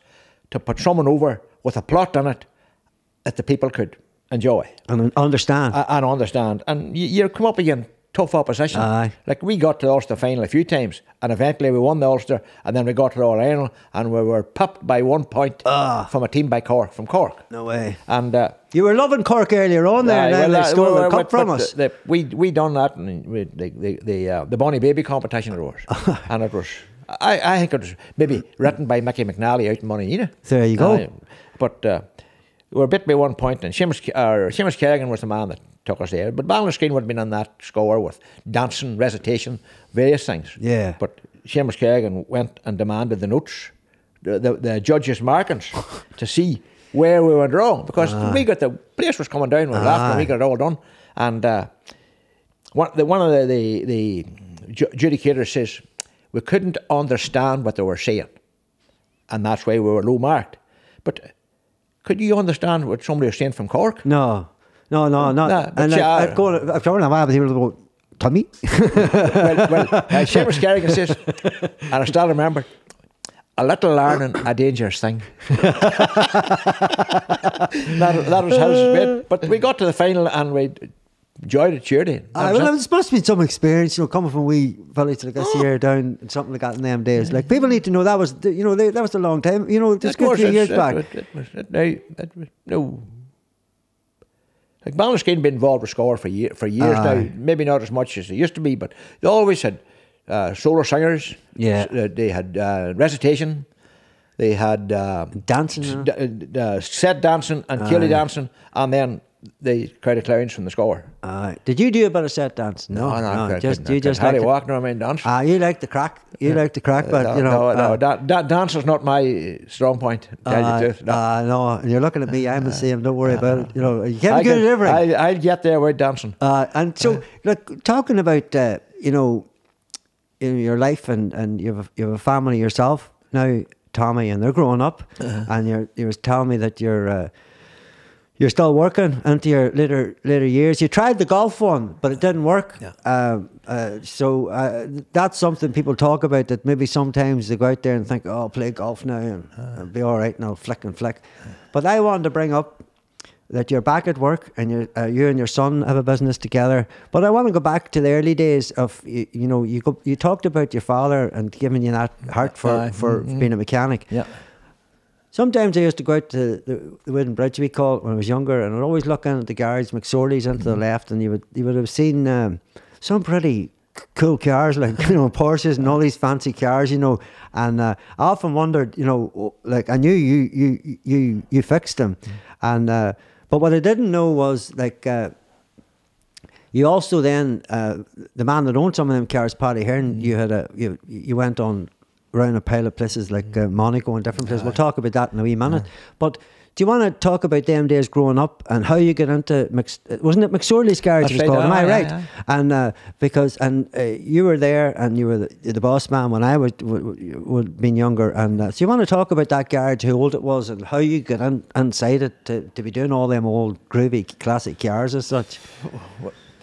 to put someone over with a plot in it that the people could enjoy
And understand.
a- and understand. And you, you come up against tough opposition.
Aye.
Like we got to the Ulster final a few times, and eventually we won the Ulster, and then we got to the All Ireland, and we were popped by one point
Ah.
from a team by Cork from Cork.
no way.
And uh,
You were loving Cork earlier on there,
Aye,
and
well,
they
uh,
stole
well,
the
well,
cup from us.
the- the- we we done that, and we, the the the, uh, the Bonnie Baby competition it was, and it was. I, I think it was maybe written by Mickey McNally out in Moninina.
There you go.
Aye, but uh, we were bit by one point, and Seamus, or Seamus Kerrigan was the man that took us there. But Ballinascreen would have been on that Scór with dancing, recitation, various things.
Yeah.
But Seamus Kerrigan went and demanded the notes, the, the, the judges' markings, to see where we went wrong. Because we got the place was coming down, we were laughing, we got it all done. And uh, one, the, one of the, the, the ju- adjudicators says, we couldn't understand what they were saying. And that's why we were low marked. But could you understand what somebody was saying from Cork?
No, no, no, no.
No,
and like. I'd go, if I were in a lab, people go, Tommy?
well, well uh, Seamus Kerrigan says, and I still remember, a little learning, a dangerous thing. that, that was his bit. But we got to the final and we enjoyed it, cheered it.
Aye, well, there must be some experience, you know, coming from wee village like this here down and something like that in them days. Like people need to know that was, you know, they, that was a long time. You know, just a good few years
it,
back.
It, it was, it, no, it was, no. Like Ballinascreen been involved with Scór for year, for years
Aye.
now. Maybe not as much as they used to be, but they always had uh, solo singers.
Yeah.
S- uh, they had uh, recitation. They had uh,
Dancing,
s-
uh.
d- uh, set dancing and Keely dancing, and then the of clowns from the Scór.
Aye. did you do a bit of set dance? No,
no, I couldn't-
just you just
hardly
like
walk nor mind dance.
Ah, you like the crack. You like the crack, but
no,
you know,
no, no,
uh,
that, that dance is not my strong point. Tell
uh,
you. No.
uh, no, and you're looking at me. I'm the same. Don't worry about it. You know, you can't be good
can-
at everything.
I'll, I'll get there with dancing.
Uh, and so, look, talking about uh, you know, in your life and, and you have a, you have a family yourself now, Tommy, and they're growing up,
Uh-huh.
and you're you was telling me that you're uh, you're still working into your later later years. You tried the golf one, but it didn't work.
Yeah.
Um, uh, so uh, that's something people talk about. That maybe sometimes they go out there and think, "Oh, I'll play golf now and, and be all right, and I'll flick and flick." But I wanted to bring up that you're back at work and you uh, you and your son have a business together. But I want to go back to the early days of you, you know you go, you talked about your father and giving you that heart for
Aye,
for being a mechanic.
Yeah.
Sometimes I used to go out to the, the Wooden Bridge we call it when I was younger, and I'd always look in at the garage, McSorley's into the left, and you would you would have seen um, some pretty c- cool cars like you know Porsches and all these fancy cars, you know. And uh, I often wondered, you know, like I knew you you you you fixed them, and uh, but what I didn't know was like. Uh, you also then uh, the man that owned some of them cars, Paddy Hearn. You had a you you went on around a pile of places like uh, Monaco and different places. We'll talk about that in a wee minute. But do you want to talk about them days growing up and how you get into wasn't it McSorley's garage? Was called. Am I right?
aye, aye.
And uh, because and uh, you were there and you were the, the boss man when I was would, would been younger. And uh, so you want to talk about that garage, how old it was, and how you got in, inside it to, to be doing all them old groovy classic cars as such.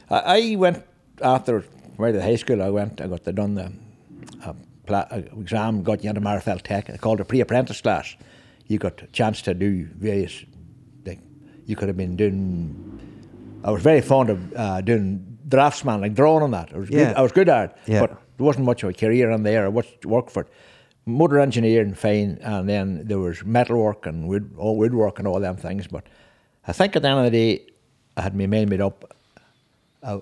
I, went after right at high school. I went. I got the done the a exam got you into Magherafelt Tech. Called it pre-apprentice class. You got a chance to do various. things. you could have been doing. I was very fond of uh, doing draftsman, like drawing on that. I was
Yeah.
good, I was good at it,
Yeah.
but there wasn't much of a career in there I much work for it. Motor engineering, fine, and then there was metalwork and wood, all woodwork and all them things. But I think at the end of the day, I had my mind made up. A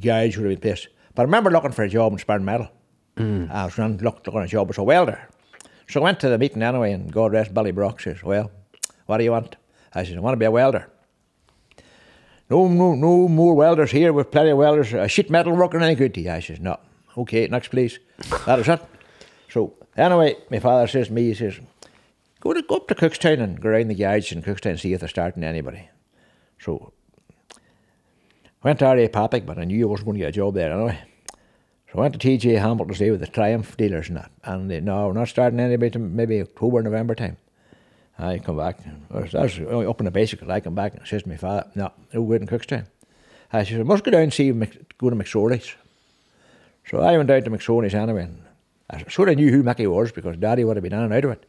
garage would have been pissed. But I remember looking for a job in Spartan Metal. I was running, look, looking at a job as a welder. So I went to the meeting anyway, and God rest Ballybrook says, Well, what do you want? I said, I want to be a welder. No, no, no more welders here. We've plenty of welders. A sheet metal worker any good to you? I says, no. Okay, next please. That was it. So anyway, my father says to me, he says, go, to, go up to Cookstown and go around the garage in Cookstown and see if they're starting anybody. So I went to R.A. Papick, but I knew I wasn't going to get a job there anyway. So I went to T.J. Hamilton to with the Triumph dealers and that. And they, no, we're not starting anybody maybe October, November time. I come back. I was, up in the basic. I come back and says to my father, no, no good in Cookstown. I said, I must go down and see, go to McSorley's. So I went down to McSorley's anyway. And I sort of knew who Mickey was because Daddy would have been in and out of it.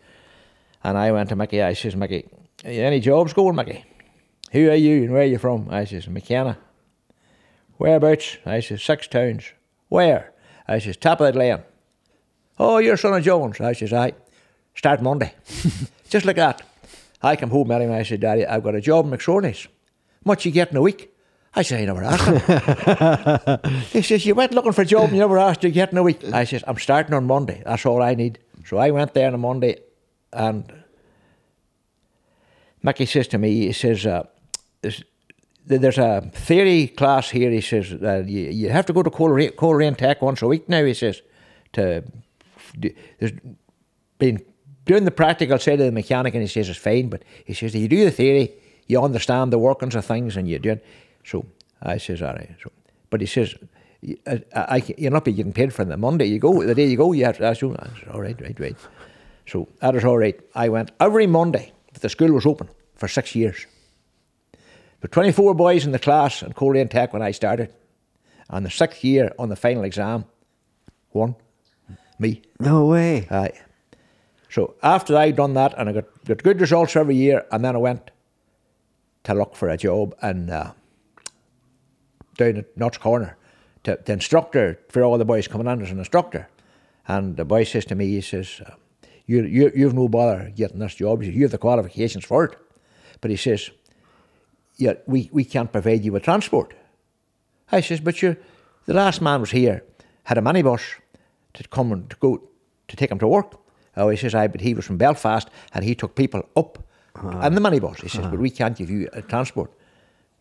And I went to Mickey. I says, Mickey, any jobs going, Mickey? Who are you and where are you from? I says, McKenna. Whereabouts? I says, six towns. Where? I says, top of the lane. Oh, you're son of Jones. I says, I start Monday. Just like that. I come home anyway. I said, Daddy, I've got a job in McSorley's. Much you get in a week? I said, I never asked he says, You went looking for a job and you never asked you get in a week. I says, I'm starting on Monday. That's all I need. So I went there on a Monday and Mickey says to me, he says, uh, there's, a theory class here. He says that you, you have to go to Coleraine, Tech once a week now. He says to there's been doing the practical side of the mechanic, and he says it's fine. But he says you do the theory, you understand the workings of things, and you do it. So I says all right. So, but he says. I, I, you're not be getting paid for the Monday. You go the day you go. You have to. I said, all right, right, right. So that is all right. I went every Monday. The school was open for six years. Were 24 boys in the class in Coleraine Tech when I started. And the sixth year on the final exam, one, me.
No way.
Aye. So after I'd done that, and I got, got good results every year, and then I went to look for a job and uh, down at Nutts Corner, to the instructor for all the boys coming on as an instructor. And the boy says to me, he says, uh, you, you, you've no bother getting this job. You have the qualifications for it. But he says, yeah, we, we can't provide you with transport. I says, but you, the last man was here, had a minibus to come and to go to take him to work. Oh, he says, I, but he was from Belfast and he took people up ah. and the minibus. He says, but ah. we can't give you a transport.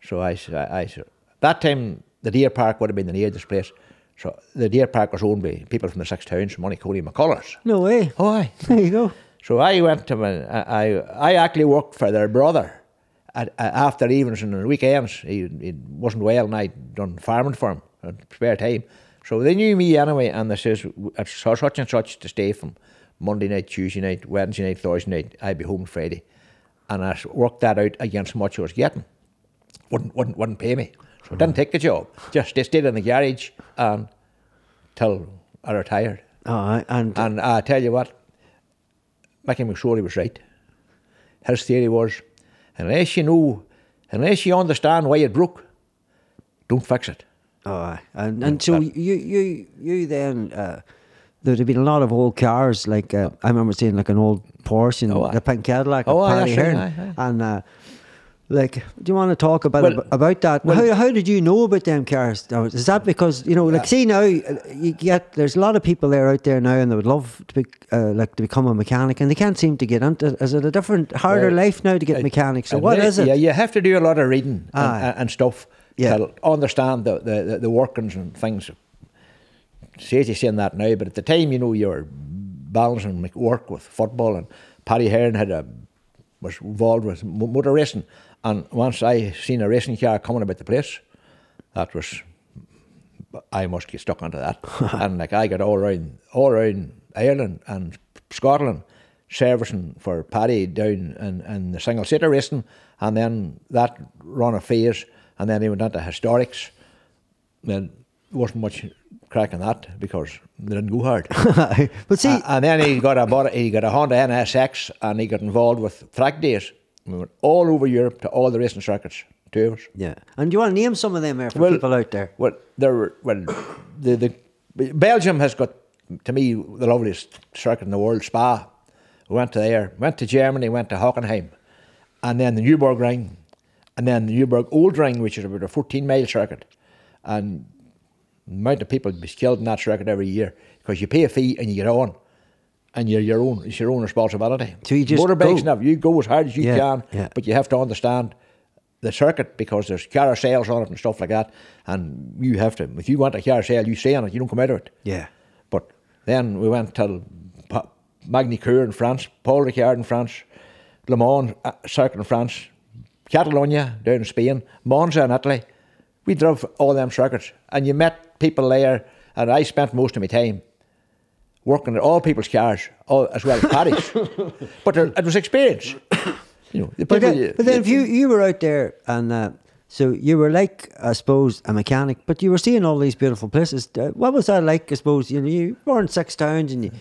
So I said, I, I said, that time the Deer Park would have been the nearest place. So the Deer Park was owned by people from the six towns, from Monicody and McCullers.
No way.
Oh, aye.
There you go.
So I went to my, I, I actually worked for their brother at, uh, after evenings and on weekends. He, he wasn't well and I'd done farming for him at spare time. So they knew me anyway and they says, so- such and such to stay from Monday night, Tuesday night, Wednesday night, Thursday night. I'd be home Friday. And I worked that out against how much I was getting. Wouldn't, wouldn't, wouldn't pay me. So I didn't take the job. Just stayed in the garage and till I retired.
Oh, and
And I tell you what, Mickey McSorley was right. His theory was, unless you know, unless you understand why it broke, don't fix it.
Oh, and and so you you you then uh, there'd have been a lot of old cars like uh, I remember seeing like an old Porsche and
Oh, aye.
the pink Cadillac,
Oh, aye,
Paddy Hearn. and uh, like, do you want to talk about
Well-
about that?
well-
how how did you know about them cars? Is that because you know, like, see now uh, you get there's a lot of people there out there now, and they would love to be uh, like to become a mechanic, and they can't seem to get into. it. Is it a different, harder
Well,
life now to get
I-
mechanics? So what
really-
is it?
Yeah, you have to do a lot of reading and, and, and stuff
Yeah.
to understand the, the, the, the workings and things. Says you saying that now, but at the time, you know, you're balancing work with football, and Paddy Hearn had a was involved with motor racing. And once I seen a racing car coming about the place, that was I must get stuck onto that. and like I got all around all around Ireland and Scotland servicing for Paddy down in, in the single seater racing and then that run a phase and then he went on to historics. Then wasn't much crack on that because they didn't go hard.
but see,
A- and then he got a he got a Honda NSX and he got involved with track days. We went all over Europe to all the racing circuits. Two of us.
yeah. And do you want to name some of them there for
Well-
people out there?
Well, there were well, the the Belgium has got to me the loveliest circuit in the world. Spa. We went to there. Went to Germany. Went to Hockenheim, and then the Nürburgring, and then the Nürburg Old Ring, which is about a fourteen mile circuit, and the amount of people be killed in that circuit every year because you pay a fee and you get on. And you're your own, it's your own responsibility.
So you just
Motorbikes
go.
and you go as hard as you
Yeah,
can,
yeah.
but you have to understand the circuit because there's carousels on it and stuff like that. And you have to, if you want a carousel, you stay on it, you don't come out of it.
Yeah.
But then we went to Pa- Magny-Cours in France, Paul Ricard in France, Le Mans uh, circuit in France, Catalonia down in Spain, Monza in Italy. We drove all them circuits and you met people there and I spent most of my time working at all people's cars, all, as well as Paddy's. but it was experience. You know, the
But then,
you-
but then if you, you were out there and uh, so you were like, I suppose, a mechanic, but you were seeing all these beautiful places. Uh, what was that like? I suppose you know you were in six towns and you.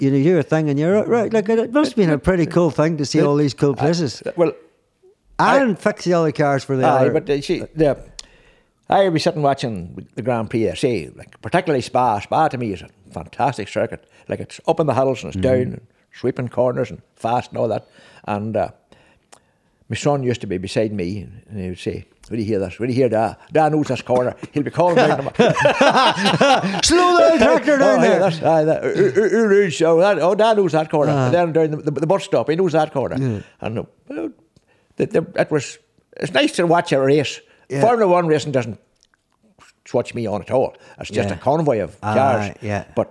You, know, you're a thing, and you're right. Like it must have been a pretty cool thing to see all these cool places,
well, I-
and fix the other cars for the
Aye,
other.
but uh, see, the, I'd be sitting watching the Grand Prix, say, like particularly Spa. Spa to me is a fantastic circuit. Like it's up in the hills and it's down and sweeping corners and fast and all that. And uh, my son used to be beside me and he would say, Will you hear this? Will you hear that? Dan knows this corner. He'll be calling down to me.
Slow the tractor down
oh,
there.
Yeah, that's, aye, that, uh, uh, uh, uh, that, oh, Dan knows that corner. And then down the, the, the bus stop, he knows that corner. And uh, well, the, the, it was, it's nice to watch a race.
Yeah.
Formula One racing doesn't swatch me on at all. It's just
Yeah.
a convoy of
Aye,
cars.
yeah.
But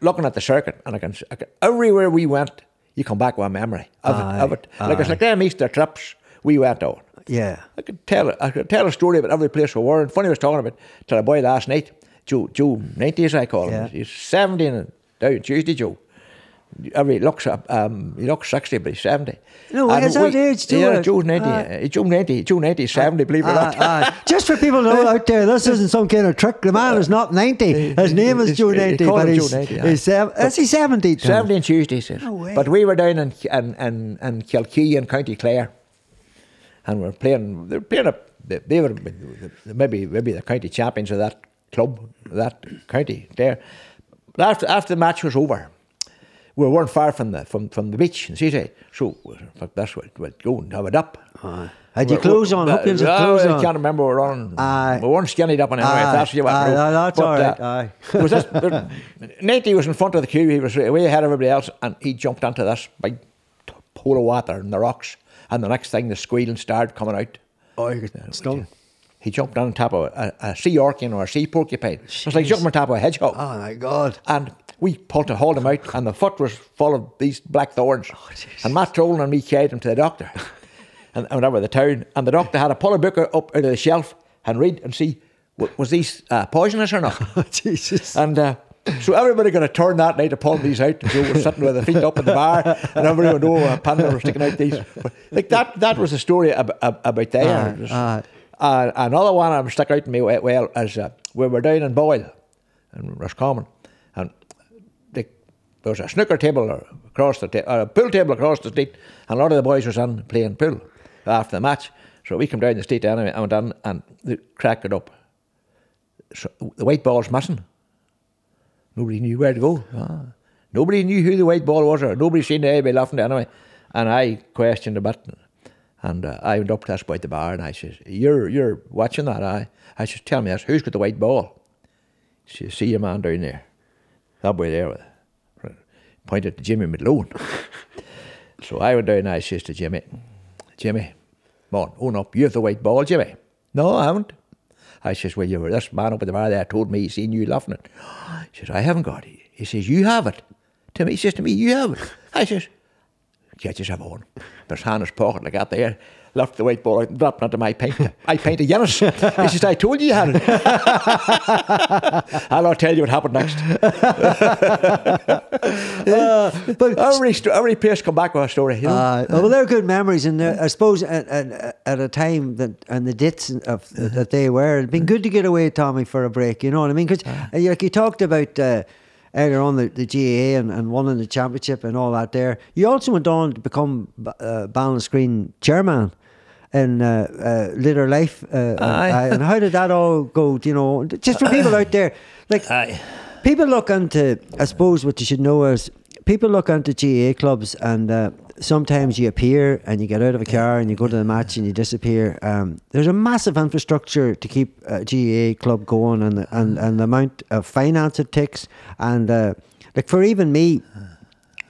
looking at the circuit, and I can, I can everywhere we went, you come back with a memory of
Aye,
it. Of it. Like it's like them Easter trips we went on.
yeah,
I could tell I could tell a story about every place we were. And funny I was talking about to a boy last night, Joe Joe ninety as I call him.
Yeah.
He's seventeen and down Tuesday Joe. Every looks up, um, he looks sixty, but he's seventy.
No,
And
that age too,
Yeah, Joe's ninety.
Aye.
uh, Joe ninety. Joe ninety. is Seventy. Believe it or ah, not.
Aye, aye. Just for people to know out there, this isn't some kind of trick. The man is not 90. His name is
It's-
Joe
they
90,
call
but
him
he's,
90, aye.
he's, sev- is he 70?
70 and Tuesday, says.
No way.
But we were down in, in, in, in Kilkee in County Clare. And we were playing, they were playing they, they were maybe, maybe the county champions of that club, that county there. But after, after the match was over, we weren't far from the, from, from the beach in Seaside. So, this, we'll, we'll go and have it up.
Aye. Had you
Well,
clothes on? Hope you had
uh,
clothes
I
on.
can't remember. We were on.
Aye.
We weren't skinnied up anyway.
Aye.
That's what you want
Aye,
to know.
no, that's
But,
all right,
uh,
aye.
was this, there, Natey was in front of the queue. He was way ahead of everybody else, and he jumped onto this big pool of water in the rocks. And the next thing, the squealing started coming out.
Oh, you got stung.
He jumped on top of a, a sea urchin or a sea porcupine. It was like jumping on top of a hedgehog.
Oh, my God.
And we pulled to hold him out, and the foot was full of these black thorns.
Oh,
and Matt Trolan and me carried him to the doctor, and, and over the town. And the doctor had to pull a book up out of the shelf and read and see wa- was these uh, poisonous or not.
Oh, Jesus.
and uh, so everybody got a turn that night to pull these out. And Joe was sitting with their feet up in the bar, and everybody would know a panda was sticking out these. But, like that, that was the story ab- ab- about there.
Aye,
It was-
aye.
uh, another one I'm stuck out to me well is uh, we were down in Boyle, in Roscommon, there was a snooker table across the ta- a pool table across the street, and a lot of the boys was on playing pool after the match. So we come down the street anyway, and went on and they cracked it up. So the white ball's missing. Nobody knew where to go. Ah. Nobody knew who the white ball was, or nobody seen anybody laughing anyway. And I questioned a bit. And uh, I went up to this boy at the bar and I says, You're you're watching that, I I says, Tell me this, who's got the white ball? She says, See your man down there. That boy there with pointed to Jimmy Malone. so I went down and I says to Jimmy, Jimmy, come on, own up, you have the white ball, Jimmy. No, I haven't. I says, Well, you were this man up at the bar there told me he seen you laughing it. He says, I haven't got it. He says, You have it. To me, he says to me, You have it. I says, Get yourself on. There's hand in his pocket like that there. Left the white ball out and dropped onto my paint. I painted Yanis. He says, I told you you had it. I'll not tell you what happened next.
but
Every, every place come back with a story. You know?
Uh, well, they're good memories, and I suppose at, at, at a time that and the dits of that they were, it'd been good to get away, Tommy, for a break. You know what I mean? Because like you talked about uh, earlier on the, the GAA and, and winning the championship and all that. There, you also went on to become uh, Ballinascreen chairman in uh, uh, later life. Uh,
Aye.
uh, and how did that all go? You know, just for people out there, like
Aye.
people look into, I suppose what you should know is people look into GAA clubs and uh, sometimes you appear and you get out of a car and you go to the match and you disappear. Um, there's a massive infrastructure to keep a GAA club going and, the- and, and the amount of finance it takes. And uh, like for even me,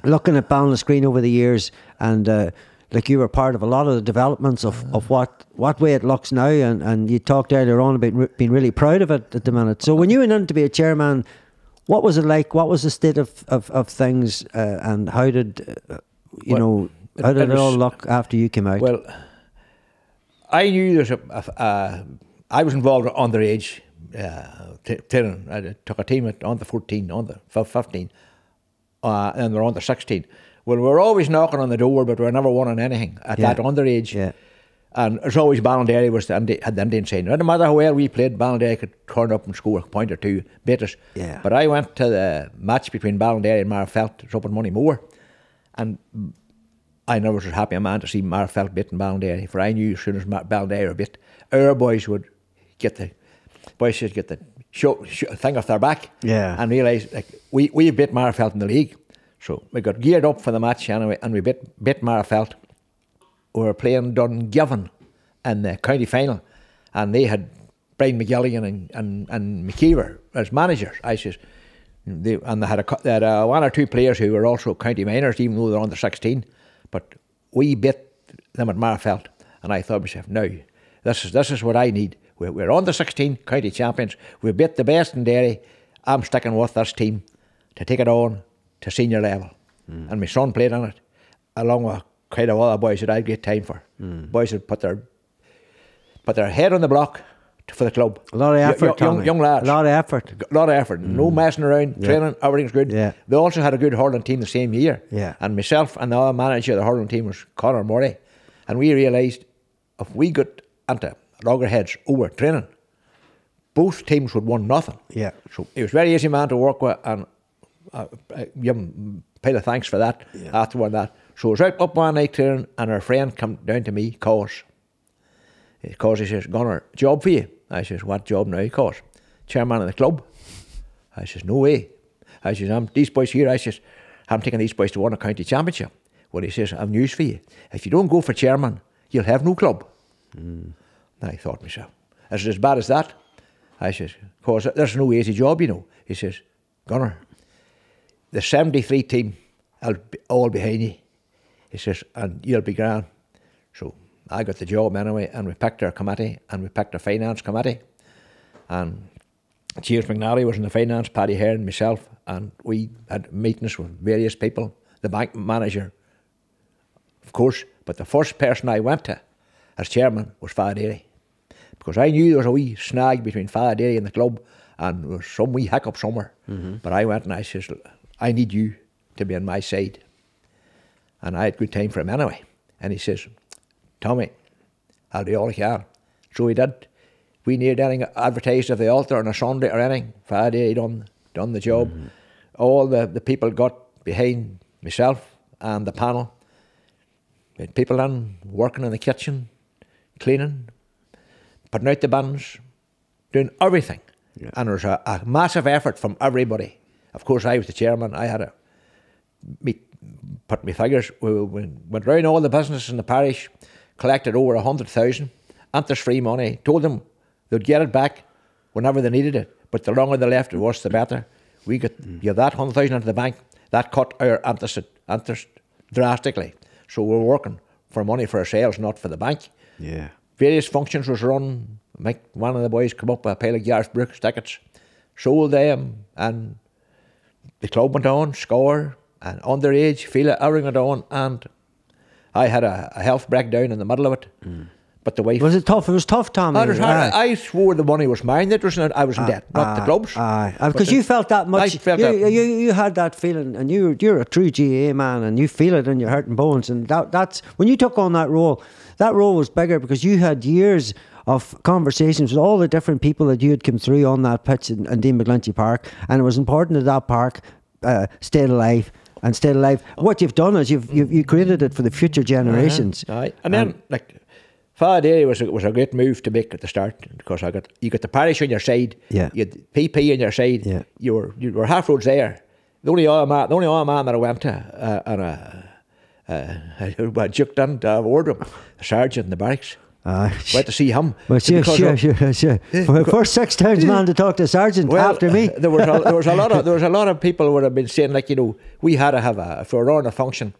looking at Ballinascreen over the years and uh, like you were part of a lot of the developments of, of what, what way it looks now and, and you talked earlier on about re- being really proud of it at the minute. So when you went in to be a chairman, what was it like? What was the state of, of, of things uh, and how did, uh, you
Well,
know,
it-
how did
it
it, all
was-
look after you came out?
Well, I knew there's a. a, a I was involved underage uh, t- training. I took a team at on the 14, on the fif- 15, uh, and they're on the 16. Well, we're always knocking on the door, but we're never winning anything at
Yeah.
that underage.
Yeah.
And there's always Ballinderry was the, had the Indian saying, no matter how well we played, Ballinderry could turn up and score a point or two, beat us.
Yeah.
But I went to the match between Ballinderry and Magherafelt, up in Moneymore, and I never was as happy a man to see Magherafelt beating Ballinderry, for I knew as soon as Ballinderry were beat, our boys would get the boys should get the show, show, thing off their back
Yeah.
and realise like we, we beat Magherafelt in the league. So we got geared up for the match anyway and we beat, beat Magherafelt. We were playing Dungiven in the county final and they had Brian McGilligan and, and, and McKeever as managers. I says, they, and they had, a, they had uh, one or two players who were also county minors, even though they're under 16. But we beat them at Magherafelt. And I thought to myself, no, this is, this is what I need. We're, we're the 16 county champions. We beat the best in Derry. I'm sticking with this team to take it on to senior level. Mm. And my son played on it, along with quite a lot of boys that I had great time for. Mm. Boys that put their put their head on the block to, for the club.
a lot of effort,
yo- young, young lads.
A lot of effort.
A lot of effort. No mm. messing around. Training, everything's good.
Yeah.
They also had a good hurling team the same year.
Yeah.
And myself and the other manager of the hurling team was Conor Murray. And we realised if we got into loggerheads over training, both teams would win nothing.
Yeah.
So he was very easy man to work with and uh, I give him a pile of thanks for that after that. So I was out up one night training and our friend come down to me, cause eh, because he says, Gunner, job for you. I says, what job now, cause? Chairman of the club. I says, no way. I says, I'm these boys here. I says, I'm taking these boys to win a county championship. Well, he says, I've news for you. If you don't go for chairman, you'll have no club. And I thought to myself, is it as bad as that? I says, cause there's no easy job, you know. He says, Gunner, the 73 team, I'll be all behind you. He says, and you'll be grand. So I got the job anyway, and we picked our committee, and we picked our finance committee. And James McNally was in the finance, Paddy Hearn, myself, and we had meetings with various people, the bank manager, of course, but the first person I went to as chairman was Father Derry. Because I knew there was a wee snag between Father Derry and the club, and there was some wee hiccup somewhere. Mm-hmm. But I went and I says, I need you to be on my side. And I had good time for him anyway. And he says, Tommy, I'll do all I can. So he did. We needed anything advertised of the altar on a Sunday or anything. Friday, he done done the job. Mm-hmm. All the, the people got behind myself and the panel. We had people in working in the kitchen, cleaning, putting out the bins, doing everything. And there was a, a massive effort from everybody. Of course, I was the chairman. I had to me, put my figures. We, we went round all the businesses in the parish, collected over a hundred thousand, interest free money. Told them they'd get it back whenever they needed it. But the longer they left it was, the better. We got mm. give that hundred thousand into the bank. That cut our interest interest drastically. So we're working for money for ourselves, not for the bank.
Yeah.
Various functions was run. Make one of the boys come up with a pile of Garth Brooks tickets, sold them, and the club went on, score, and underage, feel it, everything went on, and I had a, a health breakdown in the middle of it. Mm. But the wife.
Was it tough? It was tough, Tommy.
It was.
Aye.
I swore the money was mine. That was not, I was in ah, debt, not the
Aye,
clubs.
Aye, because you felt that much.
I felt
you,
that.
You, you had that feeling, and you you're a true GA man, and you feel it in your heart and bones. And that that's when you took on that role. That role was bigger because you had years of conversations with all the different people that you had come through on that pitch in, in Dean McGlinchey Park, and it was important that that park uh, stayed alive. And stayed alive. What you've done is you've, you've you created it for the future generations.
Aye. And then, like, Father Dairy was a, was a great move to make at the start because I got you got the parish on your side,
Yeah.
you had PP on your side,
Yeah.
you were you were half roads there. The only other man, the only other man that I went to, uh, and uh, uh, I juked in to have a with the sergeant in the barracks.
Ah, Aye.
Went to see him.
Well, sure, sure, sure, sure. For first six times, man, to talk to sergeant after me.
there was a, there was a lot of there was a lot of people would have been saying like you know we had to have a if we were on a function,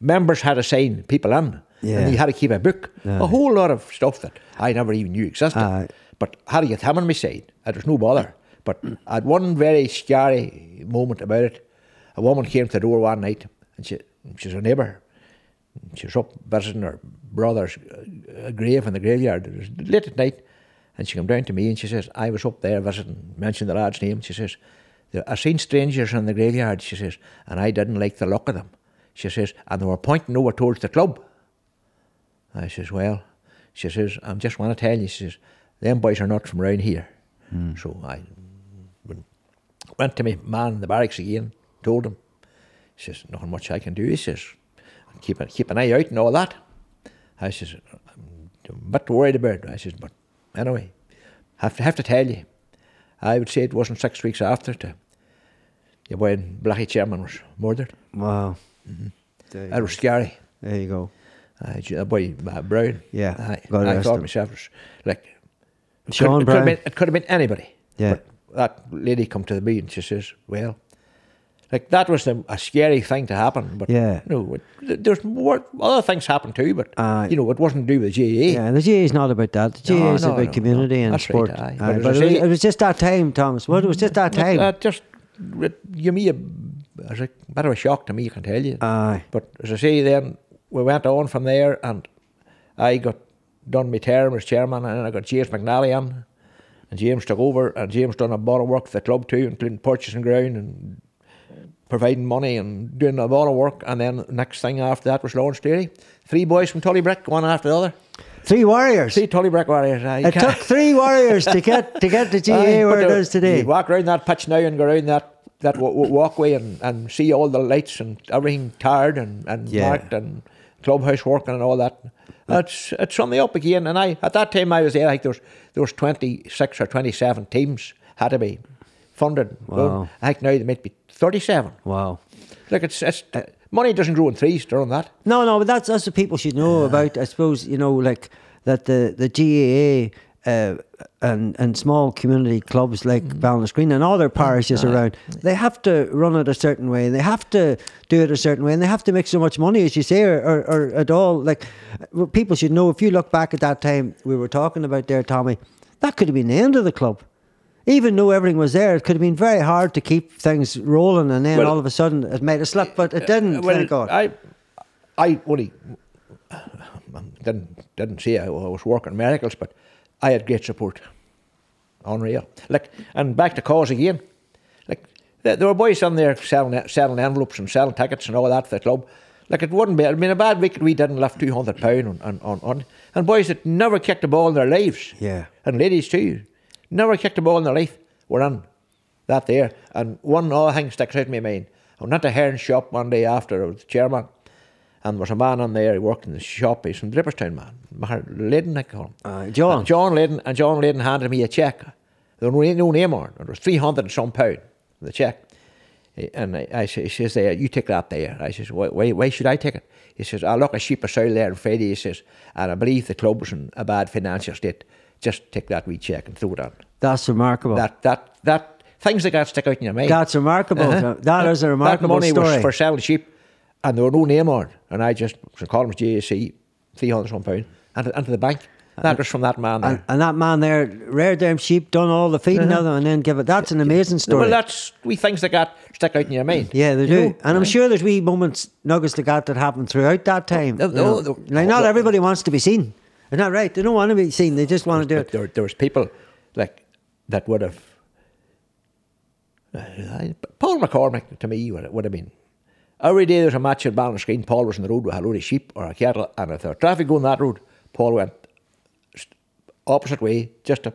members had to sign people in,
Yeah.
and you had to keep a book, a whole lot of stuff that I never even knew existed.
Aye.
But had to get him on my side, uh, it was no bother. But I had one very scary moment about it. A woman came to the door one night, and she she's a neighbour. She was up visiting her brother's uh, grave in the graveyard. It was late at night. And she came down to me and she says, I was up there visiting, mentioned the lad's name. She says, I seen strangers in the graveyard, she says, and I didn't like the look of them. She says, and they were pointing over towards the club. I says, well, she says, I just want to tell you, she says, them boys are not from round here. So I went to my man in the barracks again, told him. He says, nothing much I can do. He says, keep, keep an eye out and all that. I says, I'm a bit worried about it. I says, but anyway, have to, have to tell you, I would say it wasn't six weeks after to, your boy Bellaghy Chairman was murdered.
Wow. There, you
That was scary.
there you go.
Uh, that boy uh, Brown.
Yeah,
I, I thought
him.
myself was like it
Sean
could, it could have
Brown.
been it could have been anybody.
Yeah.
But that lady come to the meeting. She says, "Well, like that was the, a scary thing to happen." But
Yeah.
no, it, there's more other things happen too. But
Aye.
you know, it wasn't to do with GAA.
Yeah, the GA is not about that. The GA
No,
is
no,
about
no,
community and
That's right,
sport.
aye.
Aye,
But
but it was,
say-
it was just that time, Thomas. What it was just that time.
That just it gave me a, a bit of a shock to me. I can tell you.
Aye.
But as I say, then we went on from there, and I got done my term as chairman, and then I got James McNally on, and James took over, and James done a lot of work for the club too, including purchasing ground and providing money and doing a lot of work. And then next thing after that was Lawrence Cleary. Three boys from Tullybrick, one after the other.
Three warriors.
Three Tullybrick warriors. aye.
it took three warriors to get to get the GA where it
the-
is today.
You walk around that pitch now and go around that that wa- wa- walkway and, and see all the lights and everything tarred and, and
Yeah.
marked and clubhouse working and all that. It's it's something up again. And I at that time I was there. I think there was there was twenty six or twenty seven teams had to be funded.
Wow.
I think now there might be thirty seven.
Wow.
Look, it's it's money doesn't grow in trees. During that.
No, no, but that's that's what people should know about. I suppose you know, like that the the GAA uh, and and small community clubs like
Mm.
Ballinascreen Green and other parishes around, they have to run it a certain way. They have to do it a certain way, and they have to make so much money, as you say, or, or, or at all. Like people should know. If you look back at that time we were talking about there, Tommy, that could have been the end of the club. Even though everything was there, it could have been very hard to keep things rolling, and then
Well-
all of a sudden it made a slip. But it uh, didn't.
Uh, well,
thank God.
I, I only didn't didn't say I was working miracles, but I had great support. Unreal. Like, and back to cause again. Like, there, were boys on there selling selling envelopes and selling tickets and all that for the club. Like, it wouldn't be. I mean, a bad week we didn't lift two hundred pound on, on, on, on, and boys that never kicked a ball in their lives.
Yeah.
And ladies too, never kicked a ball in their life. Were in that there. And one other thing sticks out in my mind. I went to Hearn shop one day after I was the chairman, and there was a man on there, he worked in the shop, he's from Draperstown, man. Lydon, I call him.
Uh, John.
Uh, John Lydon, and John Lydon handed me a cheque. There was no name on it. It was 300 and some pound, the cheque. And I, I he says, there, you take that there. I says, why, why, why should I take it? He says, I look a sheep or sow there on Friday, he says, and I believe the club was in a bad financial state. Just take that wee cheque and throw it on.
That's remarkable.
That, that, that, things like that stick out in your mind.
That's remarkable.
Uh-huh.
That is a remarkable
That money
story.
was for selling sheep, and there were no name on. And I just calling it JSC, three hundred some pound, and into the bank. That was from that man there.
And, and that man there rare them sheep, done all the feeding of them, and then give it. That's an amazing story.
Uh-huh. Well, that's we things like that stick out in your mind.
yeah, they
You
do.
know?
And I'm sure there's wee moments, nuggets like that, that happened throughout that time. Know.
oh, oh,
like, not everybody wants to be seen. Isn't that right? They don't want to be seen. They just want to do it.
there, there was people like that would have. Uh, Paul McCormick to me would, would have been. Every day there's a match at Ballinascreen, Paul was on the road with a load of sheep or a cattle, and if there was traffic going that road, Paul went opposite way just to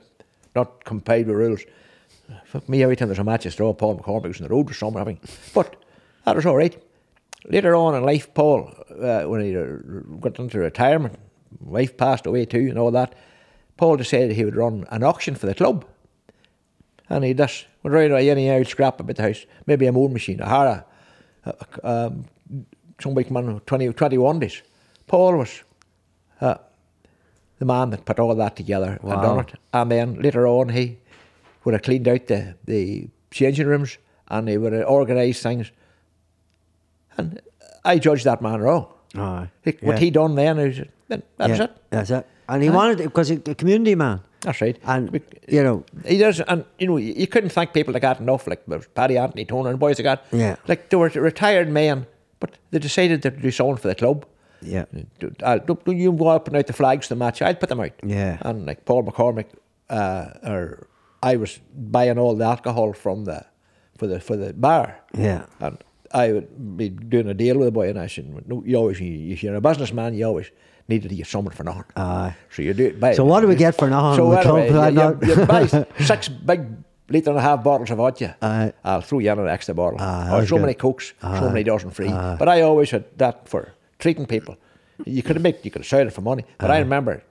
not comply with rules. Fuck me, every time there's a match at Straw, Paul McCormick was on the road with someone having. But that was all right. Later on in life, Paul, uh, when he uh, got into retirement, wife passed away too and all that, Paul decided he would run an auction for the club. And he just went right away, any old scrap about the house, maybe a mowing machine, a harrow, um, somebody come on 20, 21 days. Paul was uh, the man that put all that together and done it. And then later on, he would have cleaned out the, the changing rooms and he would have organised things. And I judged that man wrong.
Aye.
Like, What he done then, is, then that's
yeah,
it.
That's it. And he wanted it because he's a community man.
That's right.
And,
Bec-
you know,
He does, and you know, you couldn't thank people like that enough, like Paddy Anthony, Toner, and boys like that.
Yeah.
Like they were retired men, but they decided to do something for the club.
yeah.
Do- I'll, don't, you go up and out the flags to the match? I'd put them out.
Yeah.
And like Paul McCormick, uh, or I was buying all the alcohol from the for the for the bar.
Yeah.
And I would be doing a deal with the boy, and I said, no, you always, you, if you're a businessman, you always needed to get someone for nothing.
Aye.
So you do it.
So what do we get for nothing
So anyway, you, you, you buy six big litre and a half bottles of vodka.
Aye.
I'll throw you in an extra bottle.
Aye,
or so
good.
many cokes, so many dozen free. But I always had that for treating people. You could have made, you could have sold it for money. But I remember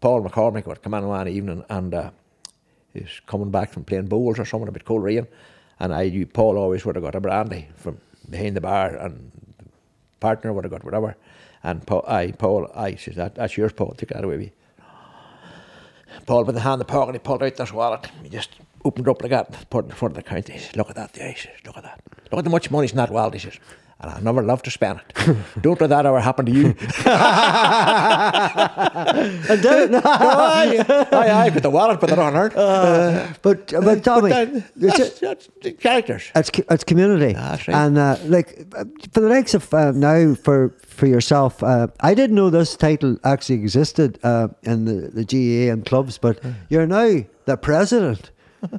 Paul McCormick would come in one evening and uh, he's coming back from playing bowls or something a bit cold rain. And I knew Paul always would have got a brandy from behind the bar and partner would have got whatever. And Paul, I, Paul, I says, that, that's yours, Paul, take that away with you. Paul put the hand in the pocket, he pulled out this wallet, he just opened up like that, put it in front of the counter. He says, Look at that there, he says, Look at that. Look at how much money's in that wallet, he says. And I never love to spend it. Don't let that ever happen to you.
I don't know.
aye, aye, aye, but the wallet, but they're not hurt.
But, but Tommy, it's,
that's, that's characters.
it's, it's community.
That's right.
And uh, like uh, for the likes of uh, now for for yourself, uh, I didn't know this title actually existed uh, in the, the GAA and clubs, but you're now the president.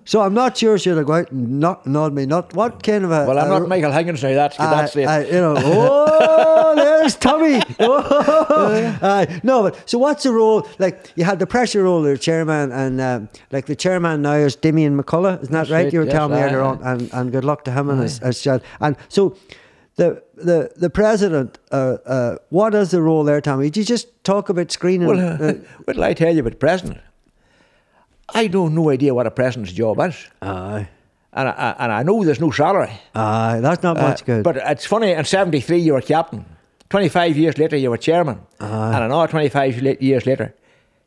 So I'm not sure should I go out and not nod me not what kind of a
Well, I'm
a-
not Michael Higgins now, that's,
I-
that's it.
I- you know, oh, there's Tommy. Oh, Aye. no, but so what's the role? Like you had the pressure role, the chairman, and um, like the chairman now is Damien McCullough, isn't that
That's
right? You were
yes,
telling me earlier on, and, and good luck to him and his, his child. And so the the the president, uh, uh, what is the role there, Tommy? Did you just talk about screening?
Well,
uh,
uh, what did I tell you about president? I don't no idea what a president's job is.
aye,
And I, and I know there's no salary.
aye, that's not
Uh,
much good.
But it's funny, in 73 you were captain. 25 years later you were chairman. Aye. and another 25 years later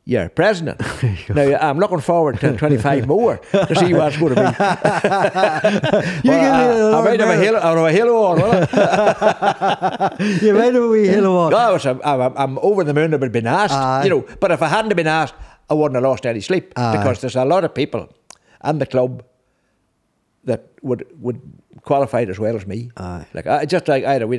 you're president. now I'm looking forward to 25 more to see what's going to be.
You
Well, I, I might have a halo, I'll have a halo on, will I?
you might have a wee of water.
No, I was, I'm, I'm, I'm over the moon about being asked,
Aye.
you know. But if I hadn't been asked, I wouldn't have lost any sleep
Aye.
because there's a lot of people and the club that would would qualified as well as me.
Aye.
Like I just like I had a wee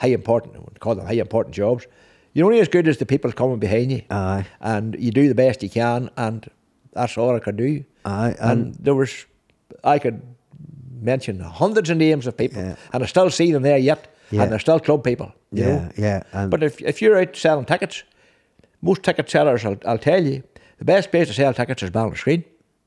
high important, I would call them high important jobs. You're only as good as the people coming behind you,
Aye.
and you do the best you can, and that's all I could do.
Aye,
and,
and-
there was, I could mention hundreds of names of people,
Yeah.
and I still see them there yet,
Yeah.
and they're still club people. You
Yeah,
know?
yeah,
but if if you're out selling tickets, most ticket sellers, I'll, I'll tell you, the best place to sell tickets is Ballinascreen.